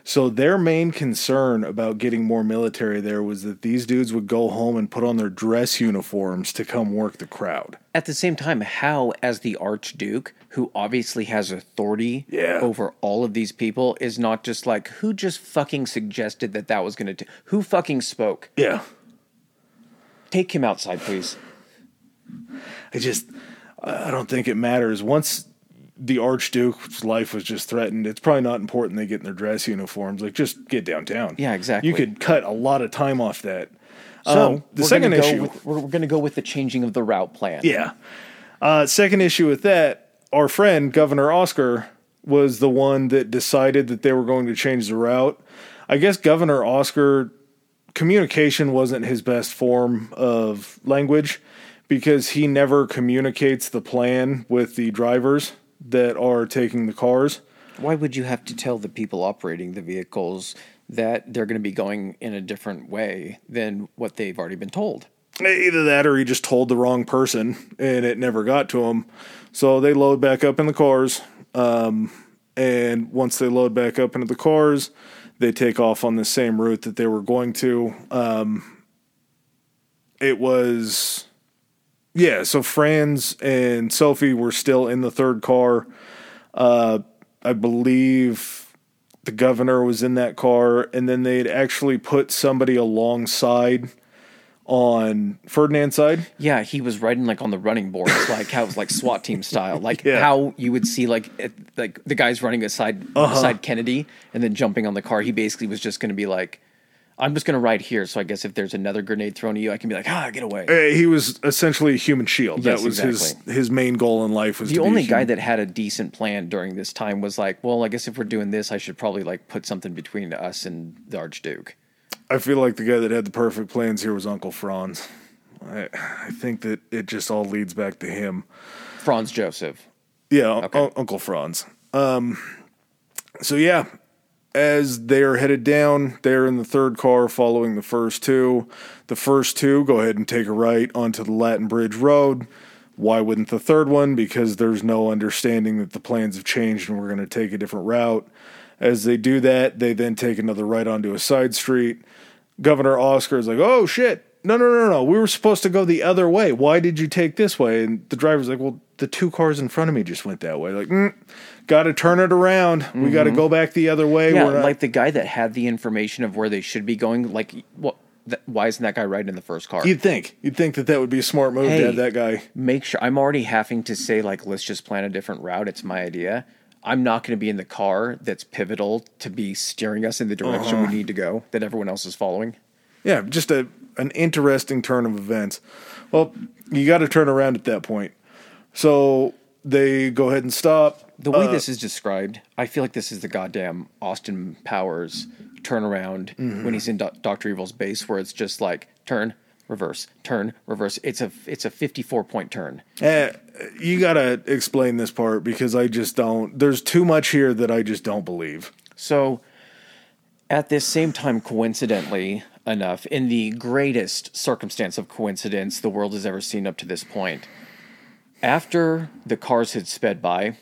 So their main concern about getting more military there was that these dudes would go home and put on their dress uniforms to come work the crowd. At the same time, how, as the Archduke, who obviously has authority Yeah. over all of these people, is not just like, who just fucking suggested that that was going to, who fucking spoke? Yeah. Take him outside, please. I just I don't think it matters. Once the Archduke's life was just threatened, it's probably not important they get in their dress uniforms. Like just get downtown. Yeah, exactly. You could cut a lot of time off that. So Um, the second issue, with, we're, we're going to go with the changing of the route plan. yeah. Uh, second issue with that, our friend Governor Oscar was the one that decided that they were going to change the route. I guess Governor Oscar communication wasn't his best form of language because he never communicates the plan with the drivers that are taking the cars. Why would you have to tell the people operating the vehicles that they're going to be going in a different way than what they've already been told? Either that or he just told the wrong person and it never got to him. So they load back up in the cars. Um, and once they load back up into the cars, they take off on the same route that they were going to. Um, it was, yeah, so Franz and Sophie were still in the third car. Uh, I believe the governor was in that car, and then they'd actually put somebody alongside on Ferdinand's side. Yeah, he was riding like on the running boards, like how it was like SWAT team style, like Yeah. how you would see like it, like the guys running aside Uh-huh. beside Kennedy and then jumping on the car. He basically was just going to be like, "I'm just going to ride here." So I guess if there's another grenade thrown at you, I can be like, "Ah, get away." Uh, he was essentially a human shield. Yes, that was exactly. his his main goal in life was the to be a only guy human- that had a decent plan during this time was like, well, I guess if we're doing this, I should probably like put something between us and the Archduke. I feel like the guy that had the perfect plans here was Uncle Franz. I, I think that it just all leads back to him. Franz Joseph. Yeah, Un- Uncle Franz. Um, so yeah, as they are headed down, they're in the third car following the first two. The first two go ahead and take a right onto the Latin Bridge Road. Why wouldn't the third one? Because there's no understanding that the plans have changed and we're going to take a different route. As they do that, they then take another right onto a side street. Governor Oscar is like, "Oh shit! No, no, no, no! We were supposed to go the other way. Why did you take this way?" And the driver's like, "Well, the two cars in front of me just went that way. Like, mm, got to turn it around. We got to go back the other way. Mm-hmm. Yeah, not- like the guy that had the information of where they should be going. Like? Th- why isn't that guy riding in the first car? you'd think, you'd think that that would be a smart move Hey. to have that guy. Make sure. I'm already having to say like, let's just plan a different route. It's my idea. I'm not going to be in the car that's pivotal to be steering us in the direction Uh-huh. we need to go that everyone else is following. Yeah, just a an interesting turn of events. Well, you got to turn around at that point. So they go ahead and stop. The way Uh, this is described, I feel like this is the goddamn Austin Powers turnaround Mm-hmm. when he's in Do- Doctor Evil's base, where it's just like turn, reverse, turn, reverse. It's a it's a 54 point turn. Eh, you got to explain this part because I just don't. There's too much here that I just don't believe. So, at this same time, coincidentally, enough in the greatest circumstance of coincidence the world has ever seen up to this point. After the cars had sped by,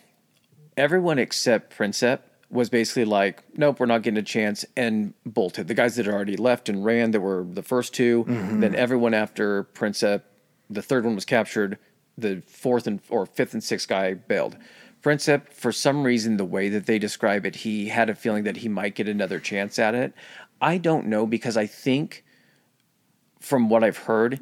everyone except Princip was basically like, nope, we're not getting a chance, and bolted. The guys that had already left and ran, that were the first 2 mm-hmm. then everyone after Princip, the third one was captured, the fourth and or fifth and sixth guy bailed. Princip, for some reason, the way that they describe it, he had a feeling that he might get another chance at it. I don't know because I think, from what I've heard,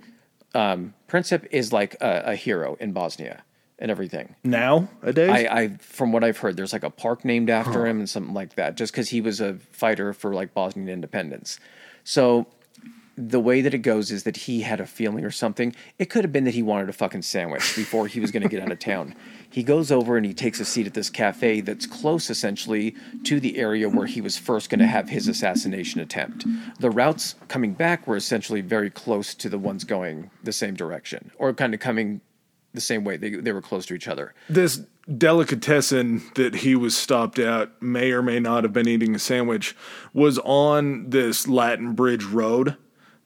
um, Princip is like a, a hero in Bosnia and everything. Nowadays, I, I from what I've heard, there's like a park named after him and something like that, just because he was a fighter for like Bosnian independence. So the way that it goes is that he had a feeling or something. It could have been that he wanted a fucking sandwich before he was going to get out of town. He goes over and he takes a seat at this cafe that's close essentially to the area where he was first going to have his assassination attempt. The routes coming back were essentially very close to the ones going the same direction or kind of coming the same way. They, they were close to each other. this delicatessen that he was stopped at may or may not have been eating a sandwich was on this Latin Bridge Road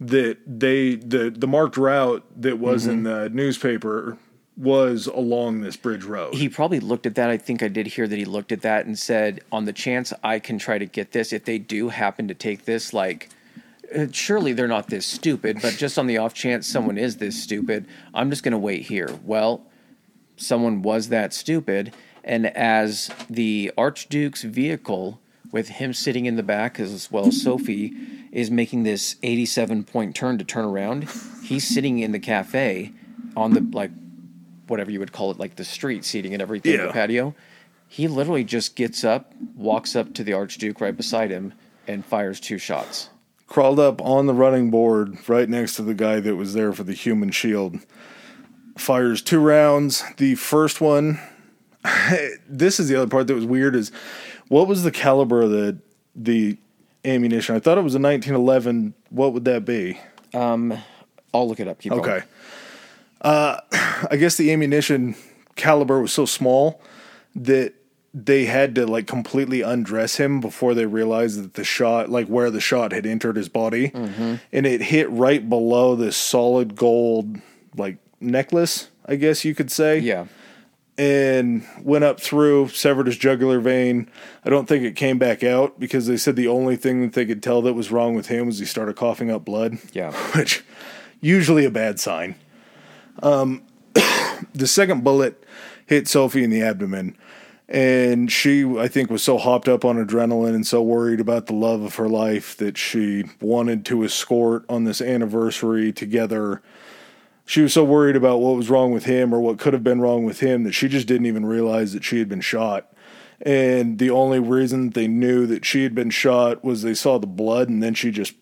that they the the marked route that was in the newspaper was along this bridge road. he probably looked at that. I think I did hear that he looked at that and said, on the chance I can try to get this, if they do happen to take this, like, uh, surely they're not this stupid, but just on the off chance someone is this stupid, I'm just going to wait here. Well, someone was that stupid. And as the Archduke's vehicle, with him sitting in the back as well as Sophie, is making this 87 point turn to turn around, he's sitting in the cafe on the, like, whatever you would call it, like the street seating and everything, Yeah. the patio. He literally just gets up, walks up to the Archduke right beside him, and fires two shots. Crawled up on the running board right next to the guy that was there for the human shield. Fires two rounds. The first one this is the other part that was weird is what was the caliber of the the ammunition? I thought it was a 1911. What would that be? Um, I'll look it up. Keep going. Okay. Uh, I guess the ammunition caliber was so small that they had to like completely undress him before they realized that the shot, like where the shot had entered his body, and it hit right below this solid gold like necklace. I guess you could say Yeah. And went up through, severed his jugular vein. I don't think it came back out because they said the only thing that they could tell that was wrong with him was he started coughing up blood. Yeah. Which usually a bad sign. Um the second bullet hit Sophie in the abdomen. And she, I think, was so hopped up on adrenaline and so worried about the love of her life that she wanted to escort on this anniversary together she was so worried about what was wrong with him or what could have been wrong with him that she just didn't even realize that she had been shot. And the only reason they knew that she had been shot was they saw the blood and then she just,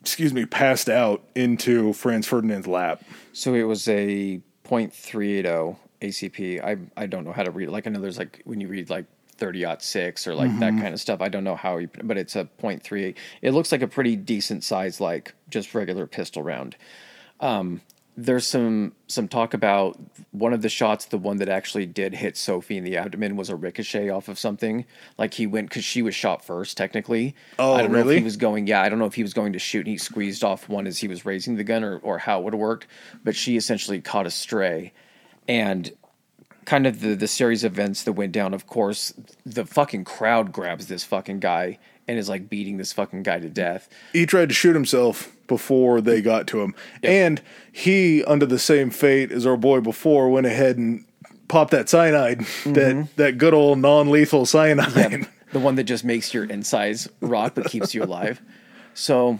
excuse me, passed out into Franz Ferdinand's lap. So it was a .380 ACP. I I don't know how to read it. Like I know there's like when you read like 30 six or like that kind of stuff. I don't know how you, but it's a .38. It looks like a pretty decent size, like just regular pistol round. Um, there's some some talk about one of the shots, the one that actually did hit Sophie in the abdomen, was a ricochet off of something. Like he went because she was shot first, technically. Oh, I don't know if really? he was going. Yeah, I don't know if he was going to shoot and he squeezed off one as he was raising the gun, or or how it would have worked. But she essentially caught a stray, and kind of the the series of events that went down. Of course, the fucking crowd grabs this fucking guy and is like beating this fucking guy to death. He tried to shoot himself before they got to him. And he, under the same fate as our boy before, went ahead and popped that cyanide, mm-hmm. that, that good old non lethal cyanide. the one that just makes your insides rot but keeps you alive. So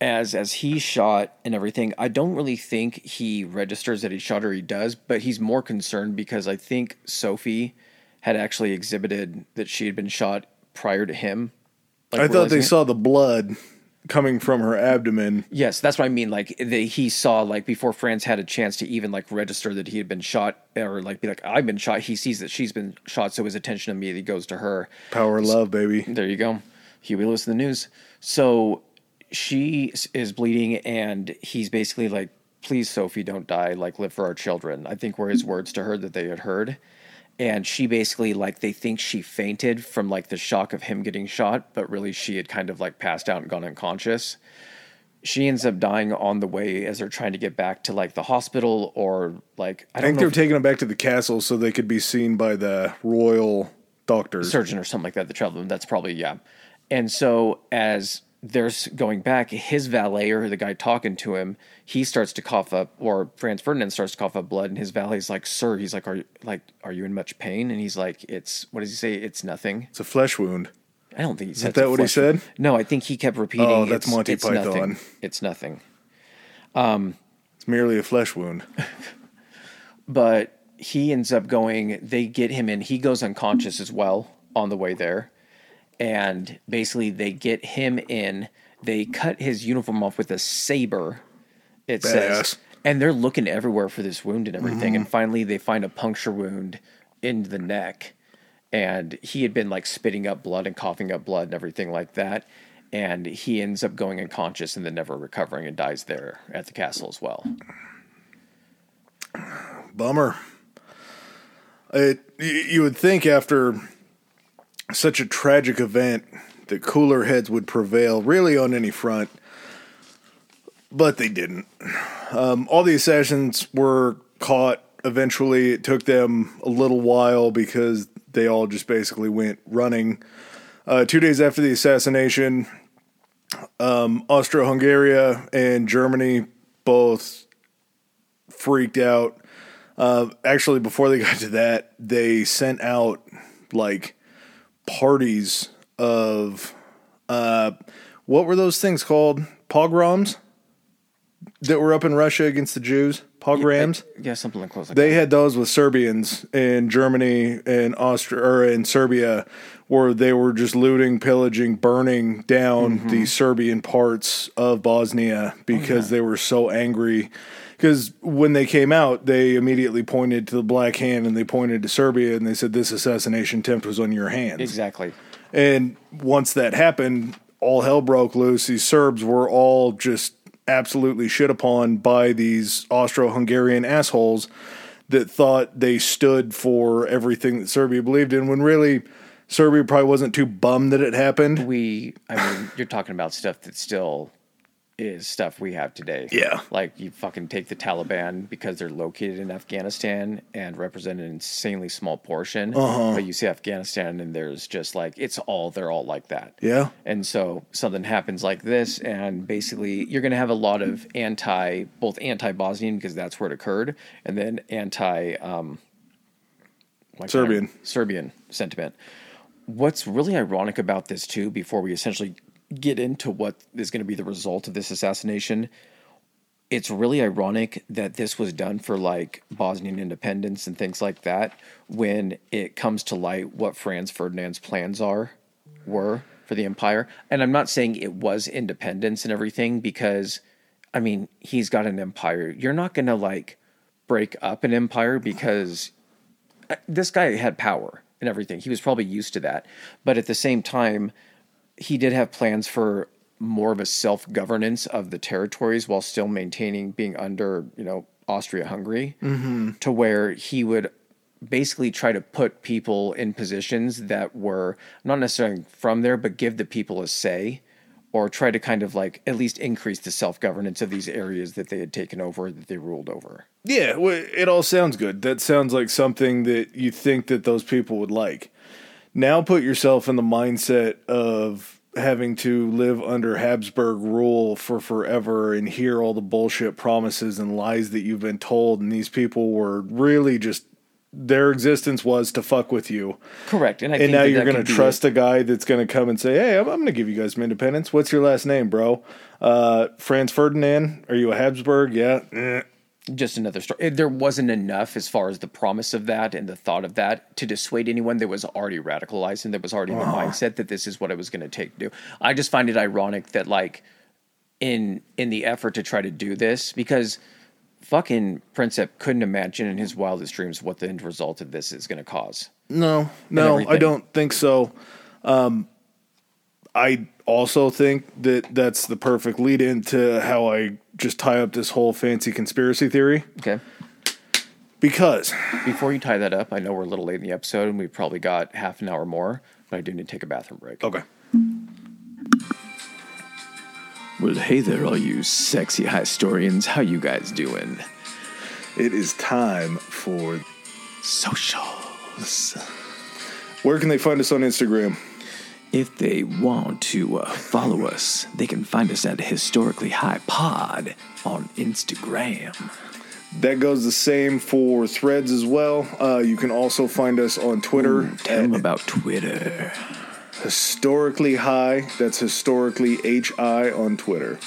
as as he shot and everything, I don't really think he registers that he shot or he does, but he's more concerned because I think Sophie had actually exhibited that she had been shot prior to him. like, I thought they it. saw the blood coming from her abdomen. Yes, that's what I mean. Like they, he saw like before Franz had a chance to even like register that he had been shot or like be like I've been shot. He sees that she's been shot, so his attention immediately goes to her. Power of love, baby. There you go. Huey Lewis and the News. So she is bleeding, and he's basically like, "Please, Sophie, don't die. Like, live for our children." I think were his words to her that they had heard. And she basically like they think she fainted from like the shock of him getting shot, but really she had kind of like passed out and gone unconscious. She ends up dying on the way as they're trying to get back to like the hospital or like I I don't think know they were if taking him back to the castle so they could be seen by the royal doctor surgeon or something like that. The travel that's probably yeah. And so as they're going back, his valet or the guy talking to him, he starts to cough up, or Franz Ferdinand starts to cough up blood, and his valet's like, "Sir," he's like, "Are you like, are you in much pain?" And he's like, "It's what does he say? It's nothing." It's a flesh wound. I don't think he said. that what he said? wound. No, I think he kept repeating. Oh, that's it's, Monty it's Python. Nothing. It's nothing. Um, it's merely a flesh wound. but he ends up going they get him in he goes unconscious as well on the way there and basically they get him in they cut his uniform off with a saber it says Badass. and they're looking everywhere for this wound and everything and mm-hmm. finally they find a puncture wound in the neck and he had been like spitting up blood and coughing up blood and everything like that and he ends up going unconscious and then never recovering and dies there at the castle as well Bummer. It you would think after such a tragic event that cooler heads would prevail really on any front, but they didn't. Um, all the assassins were caught eventually. It took them a little while because they all just basically went running. Uh, two days after the assassination, um, Austro-Hungary and Germany both freaked out. Uh, actually, before they got to that, they sent out like parties of uh, what were those things called? Pogroms that were up in Russia against the Jews. Pogroms. yeah something like close like They had those with Serbians in Germany and Austria or in Serbia, where they were just looting, pillaging, burning down the Serbian parts of Bosnia because they were so angry. Because when they came out, they immediately pointed to the Black Hand and they pointed to Serbia and they said, "This assassination attempt was on your hands." Exactly. And once that happened, all hell broke loose. These Serbs were all just absolutely shit upon by these Austro Hungarian assholes that thought they stood for everything that Serbia believed in, when really Serbia probably wasn't too bummed that it happened. We, I mean, you're talking about stuff that still is stuff we have today. Yeah. Like you fucking take the Taliban because they're located in Afghanistan and represent an insanely small portion. Uh-huh. But you see Afghanistan and there's just like, it's all, they're all like that. Yeah. And so something happens like this, and basically you're going to have a lot of anti, both anti Bosnian because that's where it occurred, and then anti um like Serbian. Serbian sentiment. What's really ironic about this too, before we essentially get into what is going to be the result of this assassination, it's really ironic that this was done for like Bosnian independence and things like that. When it comes to light, what Franz Ferdinand's plans are were for the empire, and I'm not saying it was independence and everything because, I mean, he's got an empire. You're not going to like break up an empire because uh, this guy had power and everything. He was probably used to that. But at the same time, he did have plans for more of a self governance of the territories while still maintaining being under, you know, Austria Hungary mm-hmm. to where he would basically try to put people in positions that were not necessarily from there, but give the people a say or try to kind of like at least increase the self governance of these areas that they had taken over, that they ruled over. Yeah, well, it all sounds good. That sounds like something that you think that those people would like. Now put yourself in the mindset of having to live under Habsburg rule for forever and hear all the bullshit promises and lies that you've been told and these people were really just their existence was to fuck with you. Correct. And I And now that you're going to trust a guy that's going to come and say, "Hey, I'm, I'm going to give you guys some independence. What's your last name, bro? Uh, Franz Ferdinand? Are you a Habsburg? Yeah. Eh. Just another story. There wasn't enough as far as the promise of that and the thought of that to dissuade anyone that was already radicalized and that was already in the mindset that this is what I was going to take to do. I just find it ironic that like in in the effort to try to do this because fucking Princip couldn't imagine in his wildest dreams what the end result of this is going to cause. No, no, I don't think so. Um, I also think that that's the perfect lead into how I just tie up this whole fancy conspiracy theory Okay. Because Before you tie that up, I know we're a little late in the episode and we've probably got half an hour more, but I do need to take a bathroom break. okay, Well, hey there, all you sexy historians. How you guys doing? it is time for. Socials. Where can they find us on Instagram? If they want to uh, follow us, they can find us at Historically High Pod on Instagram. That goes the same for threads as well. Uh, you can also find us on Twitter Tell them about Twitter. historically high. That's historically H I on Twitter.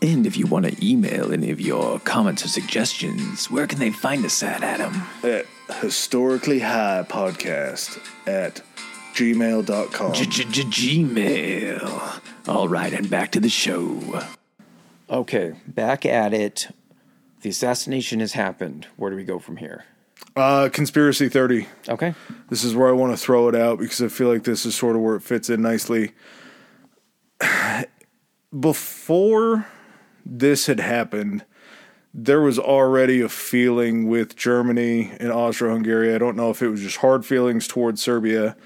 And if you want to email any of your comments or suggestions, where can they find us at, Adam? At historically high podcast at gmail.com. Gmail. All right, and back to the show. Okay, back at it. The assassination has happened. Where do we go from here? Uh, Conspiracy 30. Okay. This is where I want to throw it out because I feel like this is sort of where it fits in nicely. Before this had happened, there was already a feeling with Germany and Austria Hungary. I don't know if it was just hard feelings towards Serbia,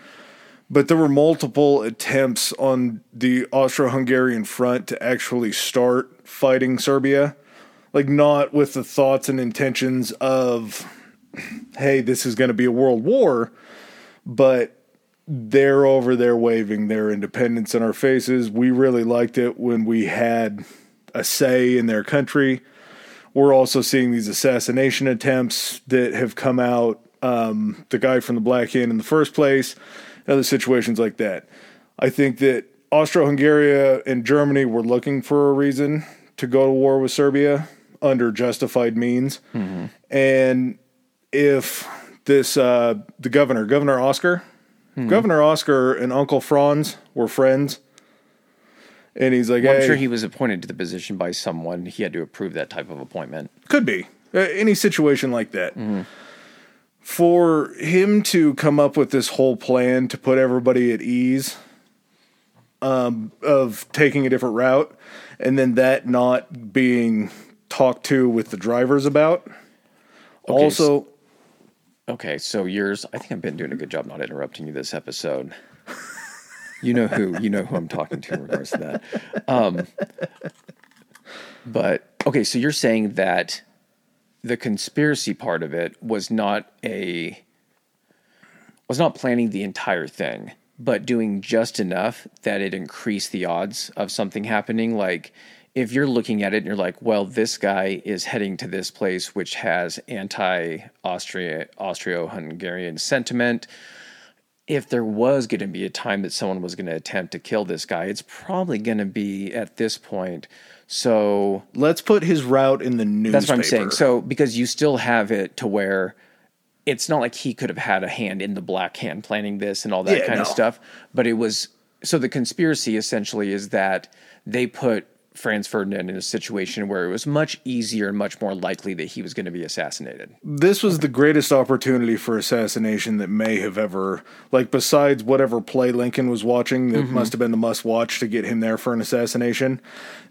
but there were multiple attempts on the Austro Hungarian front to actually start fighting Serbia. Like, not with the thoughts and intentions of, hey, this is going to be a world war, but they're over there waving their independence in our faces. We really liked it when we had a say in their country. We're also seeing these assassination attempts that have come out. Um, the guy from the Black Hand in the first place, other situations like that. I think that Austro Hungary and Germany were looking for a reason to go to war with Serbia under justified means. And if this, uh, the governor, Governor Oscar, Governor Oscar and Uncle Franz were friends. And he's like, Well, I'm sure he was appointed to the position by someone. He had to approve that type of appointment. Could be. Uh, any situation like that. For him to come up with this whole plan to put everybody at ease um, of taking a different route, and then that not being talked to with the drivers about. also, Okay, so yours. I think I've been doing a good job not interrupting you this episode. You know who you know who I'm talking to in regards to that. Um, but okay, so you're saying that the conspiracy part of it was not a was not planning the entire thing, but doing just enough that it increased the odds of something happening. Like if you're looking at it and you're like, well, this guy is heading to this place which has anti-Austria Austro-Hungarian sentiment. If there was going to be a time that someone was going to attempt to kill this guy, it's probably going to be at this point. So let's put his route in the newspaper. that's what I'm saying. So because you still have it to where it's not like he could have had a hand in the black hand planning this and all that Yeah, kind of stuff, but it was so the conspiracy essentially is that they put Franz Ferdinand in a situation where it was much easier and much more likely that he was going to be assassinated. this was the greatest opportunity for assassination that may have ever like besides whatever play Lincoln was watching that Mm-hmm. must have been the must watch to get him there for an assassination.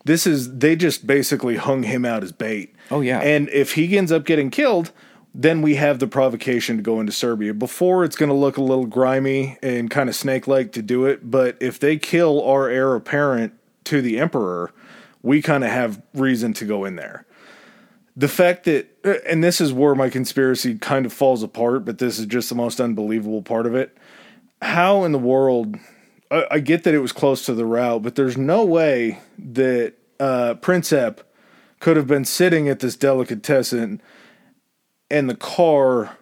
This is they just basically hung him out as bait. Oh, yeah. And if he ends up getting killed, then we have the provocation to go into Serbia. Before it's going to look a little grimy and kind of snake-like to do it, but if they kill our heir apparent to the emperor, we kind of have reason to go in there. The fact that uh, and this is where my conspiracy kind of falls apart but this is just the most unbelievable part of it. How in the world i, I get that it was close to the route but there's no way that uh Princip could have been sitting at this delicatessen and the car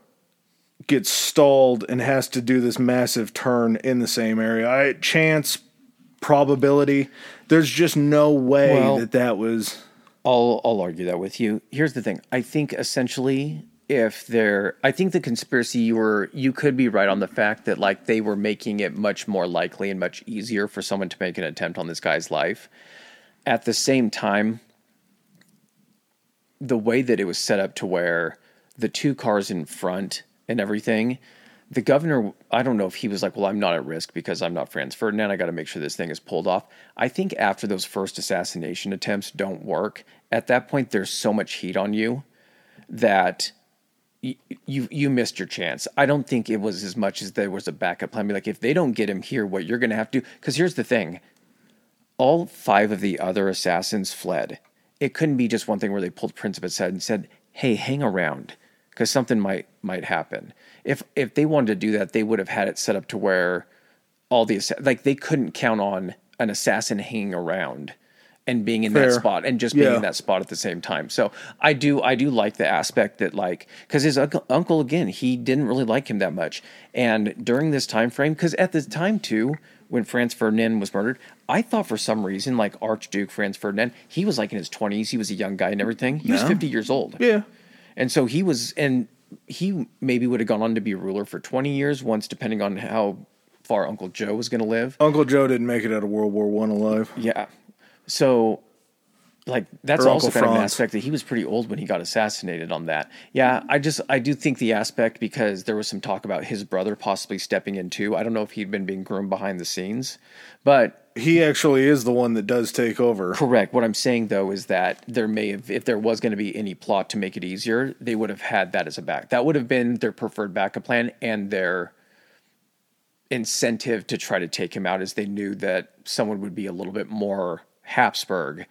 gets stalled and has to do this massive turn in the same area. I, chance probability there's just no way Well- that that was I'll I'll argue that with you. Here's the thing. I think essentially if there I think the conspiracy you were you could be right on the fact that like they were making it much more likely and much easier for someone to make an attempt on this guy's life. At the same time, the way that it was set up to where the two cars in front and everything, the governor, I don't know if he was like, well, I'm not at risk because I'm not Franz Ferdinand. I got to make sure this thing is pulled off. I think after those first assassination attempts don't work, at that point, there's so much heat on you that y- you you missed your chance. I don't think it was as much as there was a backup plan. Be like, if they don't get him here, what you're going to have to do? Because here's the thing: all five of the other assassins fled. It couldn't be just one thing where they pulled Prince of head and said, "Hey, hang around," because something might might happen. If if they wanted to do that, they would have had it set up to where all the like they couldn't count on an assassin hanging around and being in that spot and just being Yeah. in that spot at the same time. So I do I do like the aspect that like because his uncle, uncle again he didn't really like him that much, and during this time frame because at the time too when Franz Ferdinand was murdered, I thought for some reason like Archduke Franz Ferdinand he was like in his twenties, he was a young guy and everything. He was fifty years old. Yeah. And so he was, and he maybe would have gone on to be a ruler for 20 years once, depending on how far Uncle Joe was going to live. Uncle Joe didn't make it out of World War One alive. Yeah. So, like, that's also Uncle kind of an aspect that he was pretty old when he got assassinated on that. Yeah. I just, I do think the aspect because there was some talk about his brother possibly stepping in too. I don't know if he'd been being groomed behind the scenes, but He actually is the one that does take over. Correct. What I'm saying though is that there may have, if there was going to be any plot to make it easier, they would have had that as a back. That would have been their preferred backup plan and their incentive to try to take him out, as they knew that someone would be a little bit more Habsburg,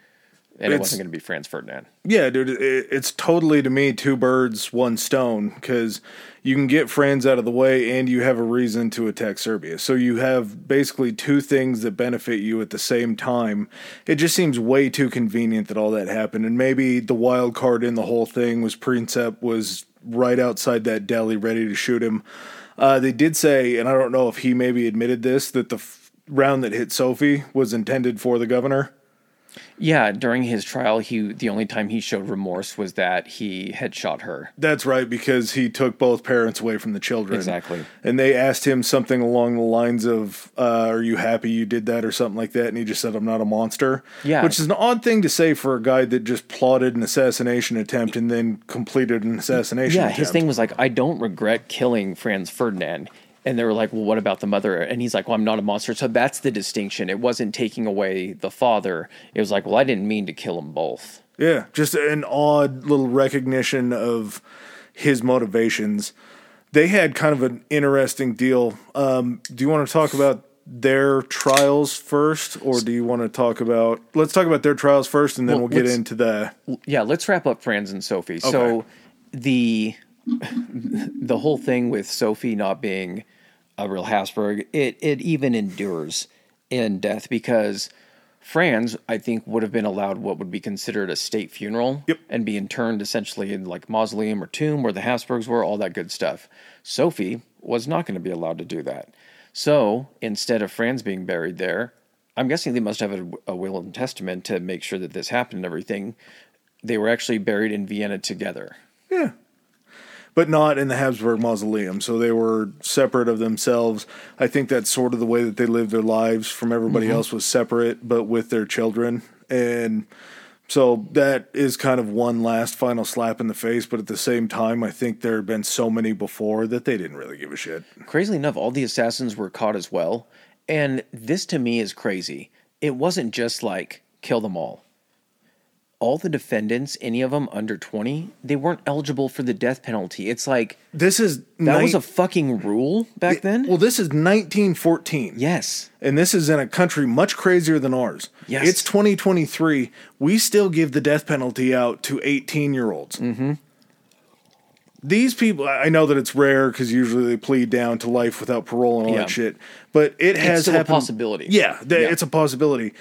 and it wasn't going to be Franz Ferdinand. Yeah, dude, it, it's totally to me two birds, one stone because you can get Franz out of the way and you have a reason to attack Serbia. So you have basically two things that benefit you at the same time. It just seems way too convenient that all that happened, and maybe the wild card in the whole thing was Princip was right outside that deli ready to shoot him. Uh, they did say, and I don't know if he maybe admitted this, that the f- round that hit Sophie was intended for the governor. Yeah, during his trial, he the only time he showed remorse was that he had shot her. That's right, because he took both parents away from the children. Exactly. And they asked him something along the lines of, uh, Are you happy you did that or something like that? And he just said, I'm not a monster. Yeah. Which is an odd thing to say for a guy that just plotted an assassination attempt and then completed an assassination Yeah, attempt. his thing was like, I don't regret killing Franz Ferdinand. And they were like, well, what about the mother? And he's like, well, I'm not a monster. So that's the distinction. It wasn't taking away the father. It was like, well, I didn't mean to kill them both. Yeah, just an odd little recognition of his motivations. They had kind of an interesting deal. Um, do you want to talk about their trials first, or do you want to talk about? Let's talk about their trials first, and then Well, we'll get into the. Yeah, let's wrap up Franz and Sophie. So the the whole thing with Sophie not being a real Habsburg, it it even endures in death because Franz, I think, would have been allowed what would be considered a state funeral Yep. and be interned essentially in like mausoleum or tomb where the Habsburgs were, all that good stuff. Sophie was not going to be allowed to do that. So instead of Franz being buried there, I'm guessing they must have a, a will and testament to make sure that this happened and everything. They were actually buried in Vienna together. Yeah. But not in the Habsburg mausoleum. So they were separate of themselves. I think that's sort of the way that they lived their lives from everybody mm-hmm. else was separate, but with their children. And so that is kind of one last final slap in the face. But at the same time, I think there had been so many before that they didn't really give a shit. Crazily enough, all the assassins were caught as well. And this to me is crazy. It wasn't just like kill them all. All the defendants, any of them under 20, they weren't eligible for the death penalty. It's like This is that was a fucking rule back then. Well, this is 1914. yes. And this is in a country much crazier than ours. Yes. It's 2023. We still give the death penalty out to 18 year olds. Mm-hmm. These people, I know that it's rare because usually they plead down to life without parole and all Yeah. that shit. But it has a happened. possibility. Yeah, th- Yeah. it's a possibility.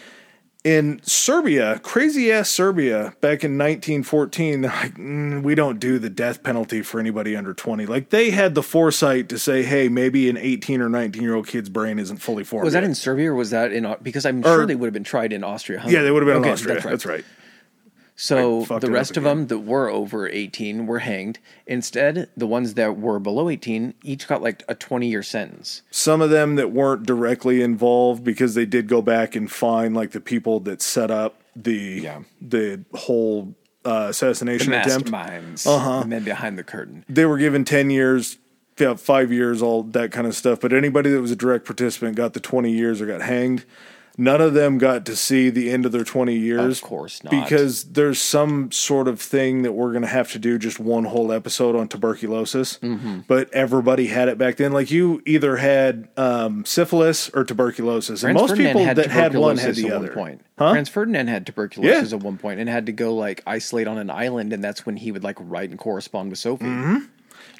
In Serbia, crazy ass Serbia, back in 1914, like, mm, we don't do the death penalty for anybody under 20. Like, they had the foresight to say, hey, maybe an 18 or 19 year old kid's brain isn't fully formed. Was that yet. in Serbia or was that in because I'm sure they would have been tried in Austria. Yeah, they would have been okay, in Austria. That's right. That's right. So the rest of them that were over 18 were hanged. Instead, the ones that were below 18 each got like a 20 year sentence. Some of them that weren't directly involved because they did go back and find like the people that set up the Yeah. the whole uh, assassination attempt. Masterminds, Uh-huh. the men behind the curtain. They were given 10 years, yeah, 5 years, all that kind of stuff, but anybody that was a direct participant got the 20 years or got hanged. None of them got to see the end of their 20 years. Of course not. Because there's some sort of thing that we're going to have to do just one whole episode on tuberculosis. Mm-hmm. But everybody had it back then. Like you either had um, syphilis or tuberculosis. and Franz most Ferdinand people had that had one had the at other. one point. Huh? Franz Ferdinand had tuberculosis Yeah. at one point and had to go like isolate on an island, and that's when he would like write and correspond with Sophie. Mm-hmm.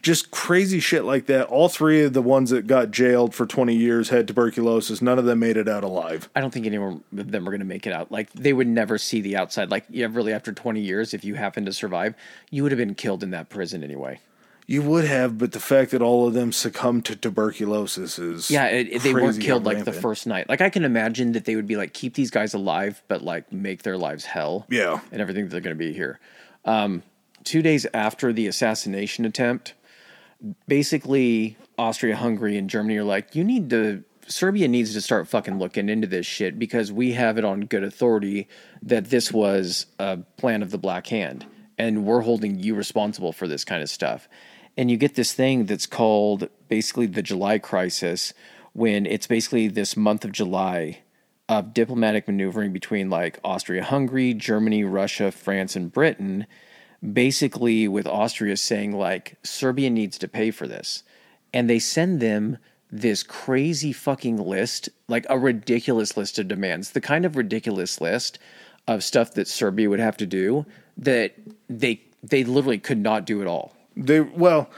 Just crazy shit like that. All three of the ones that got jailed for 20 years had tuberculosis. None of them made it out alive. I don't think any of them are going to make it out. Like they would never see the outside. Like yeah, really, after twenty years, if you happen to survive, you would have been killed in that prison anyway. You would have, but the fact that all of them succumbed to tuberculosis is Yeah, it, they weren't killed like the first night. Like I can imagine that they would be like keep these guys alive, but like make their lives hell. Yeah. and everything that they're going to be here. Um, two days after the assassination attempt, basically Austria, Hungary, and Germany are like, you need to. Serbia needs to start fucking looking into this shit because we have it on good authority that this was a plan of the Black Hand, and we're holding you responsible for this kind of stuff. And you get this thing that's called basically the July crisis, when it's basically this month of July of diplomatic maneuvering between like Austria Hungary, Germany, Russia, France, and Britain, basically with Austria saying like Serbia needs to pay for this. And they send them this crazy fucking list, like a ridiculous list of demands, the kind of ridiculous list of stuff that Serbia would have to do that they they literally could not do at all. They well,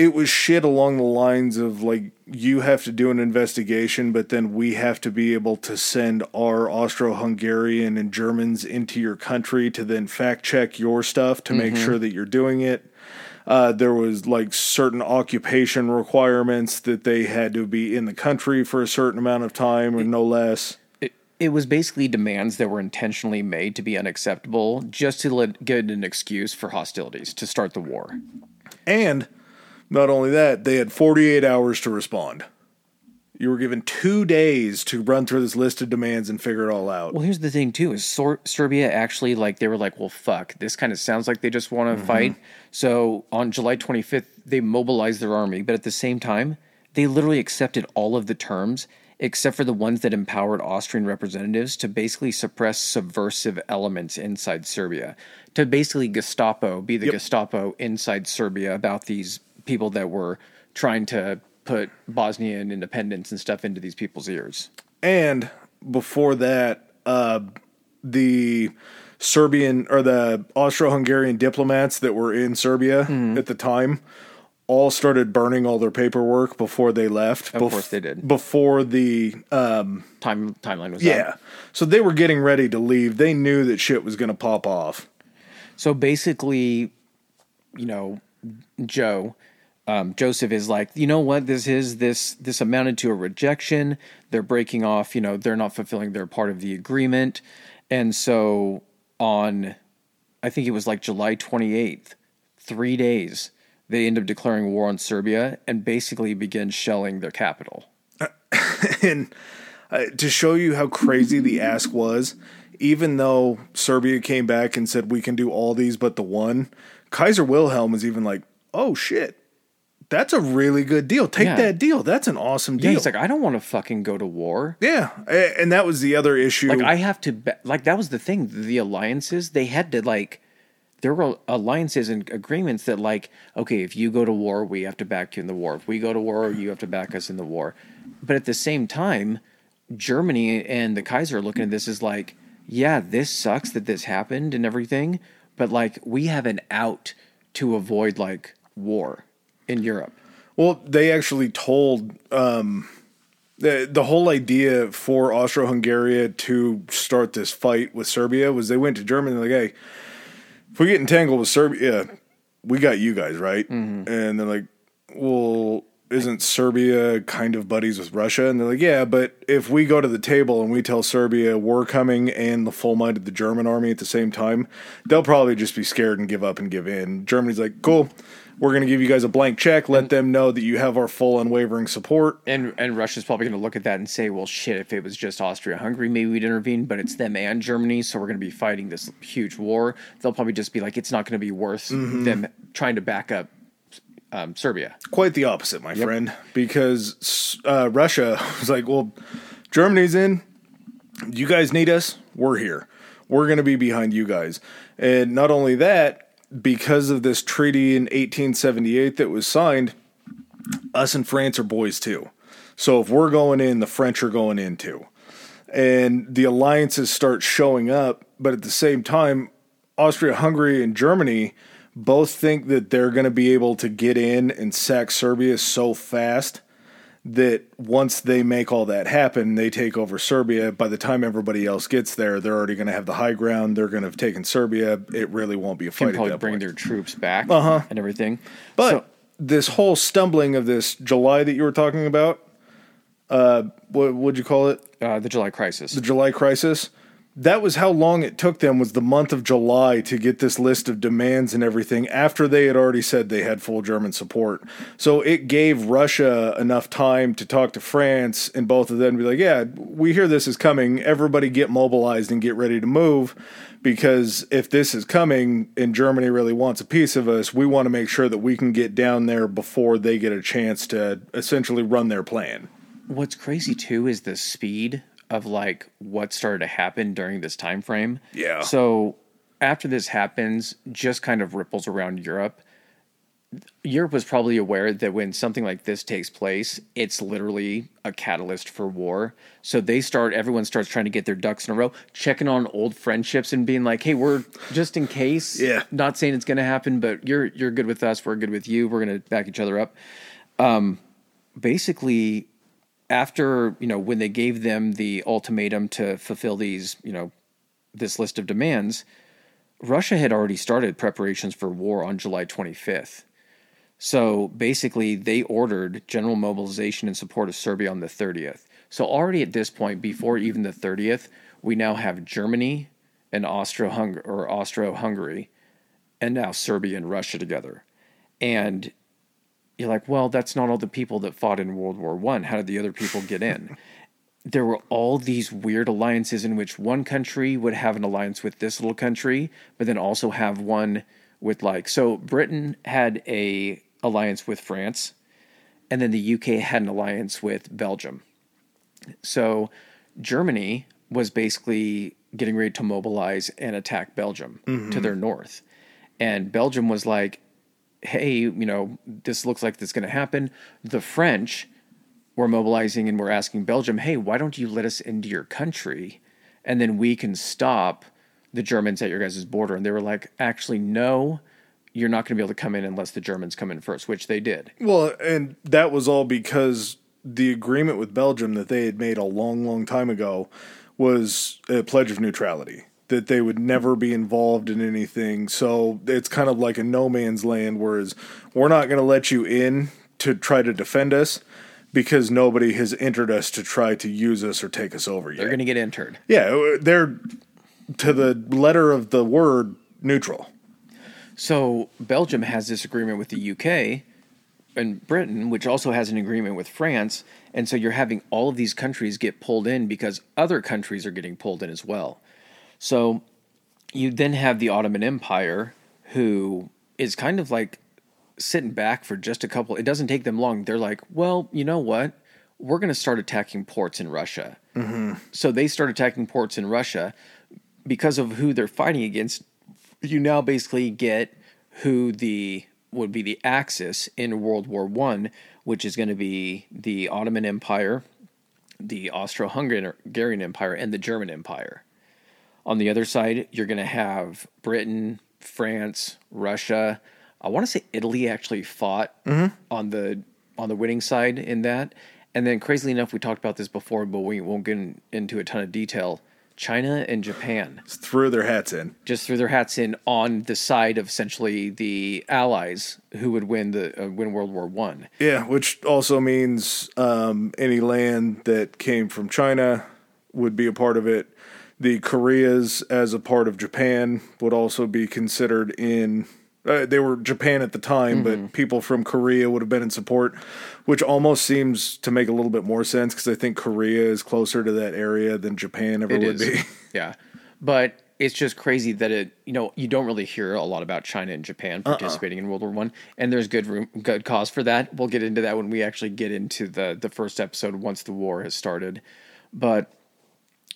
it was shit along the lines of like you have to do an investigation, but then we have to be able to send our Austro-Hungarian and Germans into your country to then fact check your stuff to make sure that you're doing it. Uh, there was like certain occupation requirements that they had to be in the country for a certain amount of time or no less. It, it was basically demands that were intentionally made to be unacceptable just to let, get an excuse for hostilities to start the war. And not only that, they had 48 hours to respond. You were given two days to run through this list of demands and figure it all out. Well, here's the thing too: is Sor- Serbia actually like they were like, well, fuck, this kind of sounds like they just want to mm-hmm. fight. So on July 25th, they mobilized their army, but at the same time, they literally accepted all of the terms except for the ones that empowered Austrian representatives to basically suppress subversive elements inside Serbia, to basically Gestapo be the Yep. Gestapo inside Serbia about these people that were trying to put Bosnian independence and stuff into these people's ears. And before that, uh, the Serbian or the Austro-Hungarian diplomats that were in Serbia Mm-hmm. at the time all started burning all their paperwork before they left. Of course they did. Before the uh, Time timeline was up. yeah, so they were getting ready to leave. They knew that shit was going to pop off. So basically, you know, Joe, um, Joseph is like, you know what, this is this this amounted to a rejection. They're breaking off. You know, they're not fulfilling their part of the agreement, and so on, I think it was like July twenty eighth, three days, they end up declaring war on Serbia and basically begin shelling their capital. and uh, to show you how crazy the ask was, even though Serbia came back and said we can do all these but the one, Kaiser Wilhelm was even like, "Oh shit, that's a really good deal. Take Yeah. that deal. That's an awesome Yeah, deal." he's like, I don't want to fucking go to war. yeah, and that was the other issue. like I have to be- like that was the thing the alliances they had to like there were alliances and agreements that like okay if you go to war we have to back you in the war if we go to war you have to back us in the war but at the same time Germany and the Kaiser are looking at this as like yeah this sucks that this happened and everything but like we have an out to avoid like war in Europe Well, they actually told um, the the whole idea for Austro-Hungary to start this fight with Serbia was they went to Germany like, hey, if we get entangled with Serbia, we got you guys right, and they're like, well. Isn't Serbia kind of buddies with Russia? And they're like, yeah, but if we go to the table and we tell Serbia we're coming and the full might of the German army at the same time, they'll probably just be scared and give up and give in. Germany's like, cool, we're going to give you guys a blank check. Let them know that you have our full unwavering support. And and Russia's probably going to look at that and say, well, shit, if it was just Austria Hungary, maybe we'd intervene, but it's them and Germany, so we're going to be fighting this huge war. They'll probably just be like, it's not going to be worth them trying to back up um, Serbia. Quite the opposite, my friend, because uh, Russia was like, well, Germany's in, you guys need us, we're here. We're going to be behind you guys. And not only that, because of this treaty in 1878 that was signed, us and France are boys too. So if we're going in, the French are going in too. And the alliances start showing up, but at the same time, Austria Hungary and Germany both think that they're going to be able to get in and sack Serbia so fast that once they make all that happen, they take over Serbia. By the time everybody else gets there, they're already going to have the high ground. They're going to have taken Serbia. It really won't be a fight. Can probably bring point. their troops back Uh-huh. and everything. But So- this whole stumbling of this July that you were talking about, uh, what would you call it? uh, the July crisis. The July crisis. That was how long it took them was the month of July to get this list of demands and everything after they had already said they had full German support. So it gave Russia enough time to talk to France and both of them be like, "Yeah, we hear this is coming. Everybody get mobilized and get ready to move because if this is coming and Germany really wants a piece of us, we want to make sure that we can get down there before they get a chance to essentially run their plan." What's crazy too is the speed of like what started to happen during this time frame. Yeah. So after this happens, just kind of ripples around Europe. Europe was probably aware that when something like this takes place, it's literally a catalyst for war. So they start, everyone starts trying to get their ducks in a row, checking on old friendships and being like, "Hey, we're just in case. Yeah. Not saying it's going to happen, but you're you're good with us. We're good with you. We're going to back each other up." Um, basically, after you know when they gave them the ultimatum to fulfill these you know this list of demands russia had already started preparations for war on july 25th so basically they ordered general mobilization in support of serbia on the 30th so already at this point before even the 30th we now have germany and austro-hungary or austro-hungary and now serbia and russia together. And you're like, well, that's not all the people that fought in World War One. How did the other people get in? there were all these weird alliances in which one country would have an alliance with this little country, but then also have one with like so Britain had a alliance with France, and then the UK had an alliance with Belgium. So Germany was basically getting ready to mobilize and attack Belgium to mm-hmm. their north. And Belgium was like, hey, you know, this looks like is going to happen. The French were mobilizing and were asking Belgium, hey, why don't you let us into your country? And then we can stop the Germans at your guys' border. And they were like, actually, no, you're not going to be able to come in unless the Germans come in first, which they did. Well, and that was all because the agreement with Belgium that they had made a long, long time ago was a pledge of neutrality that they would never be involved in anything. So it's kind of like a no man's land, whereas we're not going to let you in to try to defend us because nobody has entered us to try to use us or take us over yet. They're going to get entered. yeah, uh, they're to the letter of the word neutral. So Belgium has this agreement with the UK and Britain, which also has an agreement with France. And so you're having all of these countries get pulled in because other countries are getting pulled in as well. So you then have the Ottoman Empire, who is kind of like sitting back for just a couple. It doesn't take them long. They're like, well, you know what? We're going to start attacking ports in Russia. Mm-hmm. So they start attacking ports in Russia because of who they're fighting against. You now basically get who the would be the axis in World War One, which is going to be the Ottoman Empire, the Austro-Hungarian Empire, and the German Empire. On the other side, you're going to have Britain, France, Russia. I want to say Italy actually fought on the on the winning side in that. And then, crazily enough, we talked about this before, but we won't get in, into a ton of detail. China and Japan just Threw their hats in. just threw their hats in on the side of essentially the allies who would win the uh, win World War One. Yeah, which also means um, any land that came from China would be a part of it. The Koreas, as a part of Japan, would also be considered in. Uh, they were Japan at the time, but people from Korea would have been in support, which almost seems to make a little bit more sense because I think Korea is closer to that area than Japan ever It would is. be. Yeah. But it's just crazy that it, you know, you don't really hear a lot about China and Japan participating in World War One, and there's good room, good cause for that. We'll get into that when we actually get into the the first episode once the war has started. But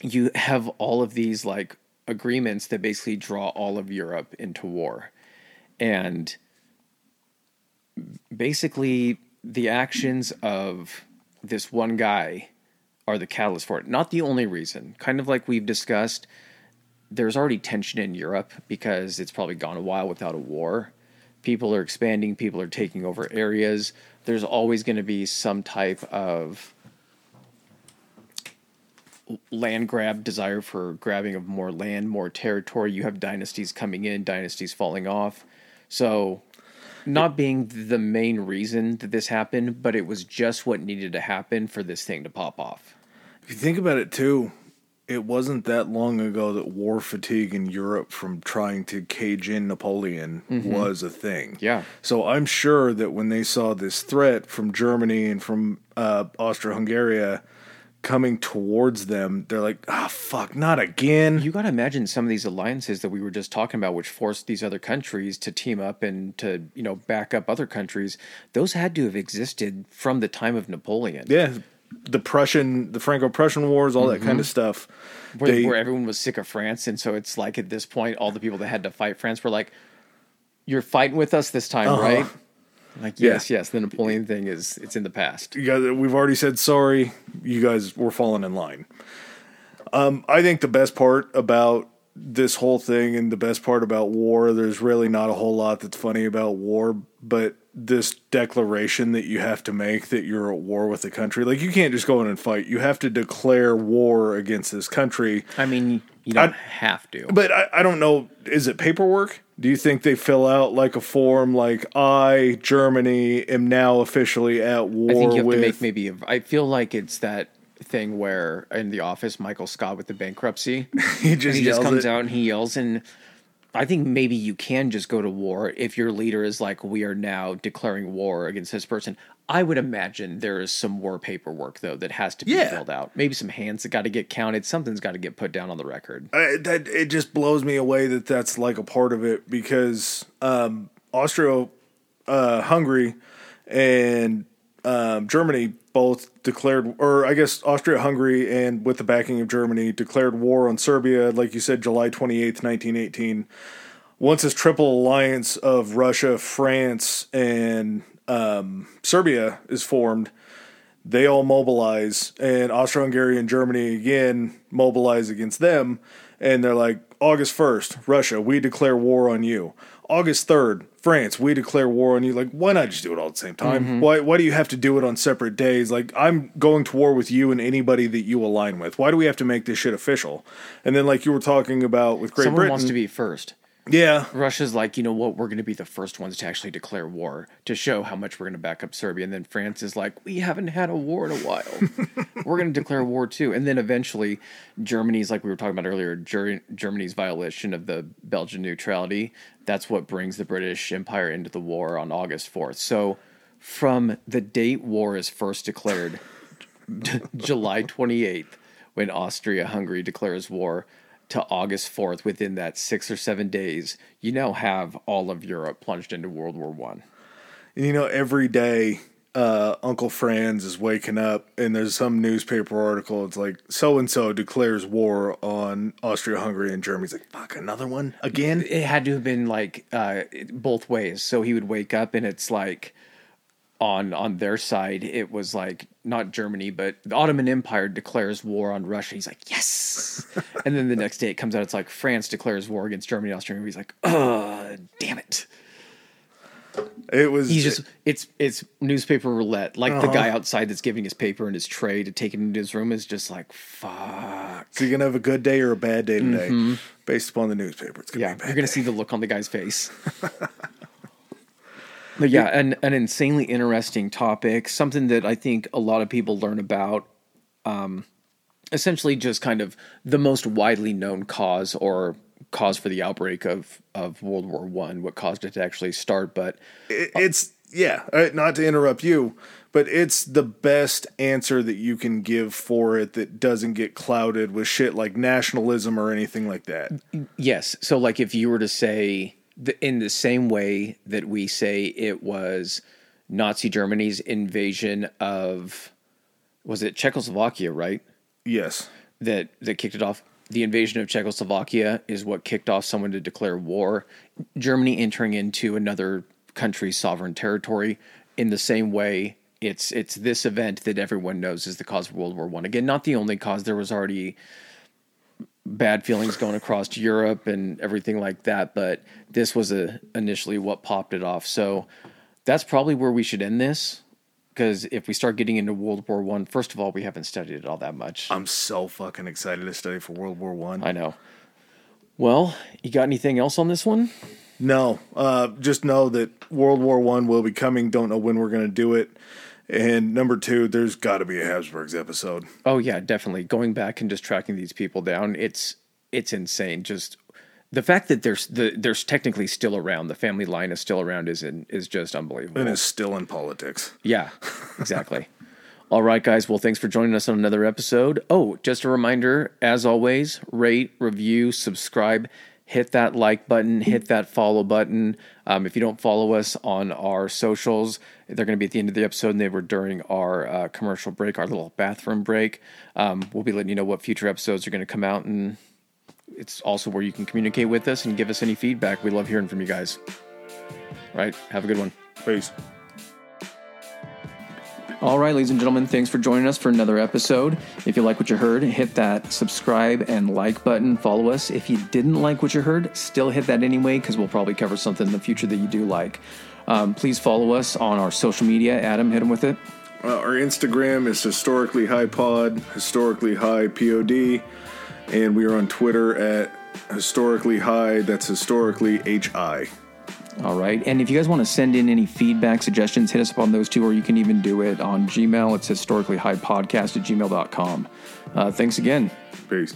you have all of these like agreements that basically draw all of Europe into war. And basically, the actions of this one guy are the catalyst for it. Not the only reason. Kind of like we've discussed, there's already tension in Europe because it's probably gone a while without a war. People are expanding, people are taking over areas. There's always going to be some type of land grab, desire for grabbing of more land, more territory. You have dynasties coming in, dynasties falling off. So, not being the main reason that this happened, but it was just what needed to happen for this thing to pop off. If you think about it too, it wasn't that long ago that war fatigue in Europe from trying to cage in Napoleon was a thing. Yeah. So I'm sure that when they saw this threat from Germany and from uh, Austria-Hungary coming towards them, they're like, "Ah, fuck, not again." You got to imagine some of these alliances that we were just talking about, which forced these other countries to team up and to, you know, back up other countries. Those had to have existed from the time of Napoleon. yeah, the Prussian, the Franco-Prussian wars, all that kind of stuff. where, They- where everyone was sick of France, and so it's like at this point, all the people that had to fight France were like, "You're fighting with us this time, Uh-huh. right?" Like, Yeah. yes, yes. The Napoleon thing is it's in the past. you guys, we've already said sorry. You guys were falling in line. Um, I think the best part about this whole thing and the best part about war, there's really not a whole lot that's funny about war, but this declaration that you have to make that you're at war with the country. Like you can't just go in and fight. You have to declare war against this country. I mean, you don't I- have to. But I, I don't know. Is it paperwork? Do you think they fill out like a form like I, Germany, am now officially at war I think you have with to make maybe. A, I feel like it's that thing where in the office, Michael Scott with the bankruptcy, he just, he just comes it. out and he yells and. I think maybe you can just go to war if your leader is like, we are now declaring war against this person. I would imagine there is some war paperwork though that has to be Yeah. filled out. Maybe some hands that got to get counted. Something's got to get put down on the record. I, that it just blows me away that that's like a part of it because um, Austria, uh, Hungary, and um, Germany both declared, or I guess Austria Hungary and with the backing of Germany declared war on Serbia, like you said, July twenty eighth, nineteen eighteen. Once this triple alliance of Russia, France, and um, Serbia is formed, they all mobilize, and Austro-Hungary and Germany again mobilize against them, and they're like, August first, Russia, we declare war on you. August third, France, we declare war on you. Like, why not just do it all at the same time? Mm-hmm. Why why do you have to do it on separate days? Like, I'm going to war with you and anybody that you align with. Why do we have to make this shit official? And then, like you were talking about with Great Someone Britain, wants to be first. Yeah, Russia's like, you know what, we're going to be the first ones to actually declare war to show how much we're going to back up Serbia. And then France is like, we haven't had a war in a while. we're going to declare war too. And then eventually, Germany's, like we were talking about earlier, Ger- Germany's violation of the Belgian neutrality, that's what brings the British Empire into the war on August 4th. So from the date war is first declared, July 28th, when Austria Hungary declares war, to August 4th, within that six or seven days, you now have all of Europe plunged into World War One. You know, every day, uh, Uncle Franz is waking up, and there's some newspaper article. It's like so and so declares war on Austria, Hungary, and Germany. He's like, "Fuck, another one again." It had to have been like uh, both ways. So he would wake up and it's like on on their side, it was like not Germany, but the Ottoman Empire declares war on Russia. He's like, yes. and then the next day it comes out, it's like France declares war against Germany, Austria. He's like, oh, damn it. It was He's just it's it's newspaper roulette. Like the guy outside that's giving his paper and his tray to take it into his room is just like fuck. so you're gonna have a good day or a bad day today, based upon the newspaper. It's gonna Mm-hmm. Yeah, be you're gonna day. see the look on the guy's face. but yeah, an an insanely interesting topic. Something that I think a lot of people learn about. Um, essentially, just kind of the most widely known cause or cause for the outbreak of of World War One. What caused it to actually start? But It- it's yeah. uh, Not to interrupt you, but it's the best answer that you can give for it that doesn't get clouded with shit like nationalism or anything like that. Yes. So, like, if you were to say, the, in the same way that we say it was Nazi Germany's invasion of, was it Czechoslovakia, right? Yes. that that kicked it off. The invasion of Czechoslovakia is what kicked off someone to declare war. Germany entering into another country's sovereign territory in the same way it's it's this event that everyone knows is the cause of World War One. Again, not the only cause. There was already bad feelings going across Europe and everything like that, but this was a, initially what popped it off. So that's probably where we should end this. Because if we start getting into World War One, first of all, we haven't studied it all that much. I'm so fucking excited to study for World War One. I know. Well, you got anything else on this one? No, uh, just know that World War One will be coming. Don't know when we're going to do it. And number two, there's got to be a Habsburgs episode. Oh yeah, definitely. Going back and just tracking these people down, it's it's insane. Just the fact that there's the there's technically still around, the family line is still around, is in, is just unbelievable. And is still in politics. Yeah, exactly. All right, guys. Well, thanks for joining us on another episode. Oh, just a reminder, as always, rate, review, subscribe hit that like button, hit that follow button. Um, if you don't follow us on our socials, they're going to be at the end of the episode, and they were during our uh, commercial break, our little bathroom break. Um, we'll be letting you know what future episodes are going to come out, and it's also where you can communicate with us and give us any feedback. We love hearing from you guys. Right? Have a good one. Peace. All right, ladies and gentlemen, thanks for joining us for another episode. If you like what you heard, hit that subscribe and like button. Follow us. If you didn't like what you heard, still hit that anyway, because we'll probably cover something in the future that you do like. Um, please follow us on our social media. Adam, hit him with it. Uh, our Instagram is historically high pod, historically high pod, and we are on Twitter at historically high. That's historically hi. All right. And if you guys want to send in any feedback, suggestions, hit us up on those two, or you can even do it on Gmail. It's historically high podcast at gmail.com. Uh, thanks again. Peace.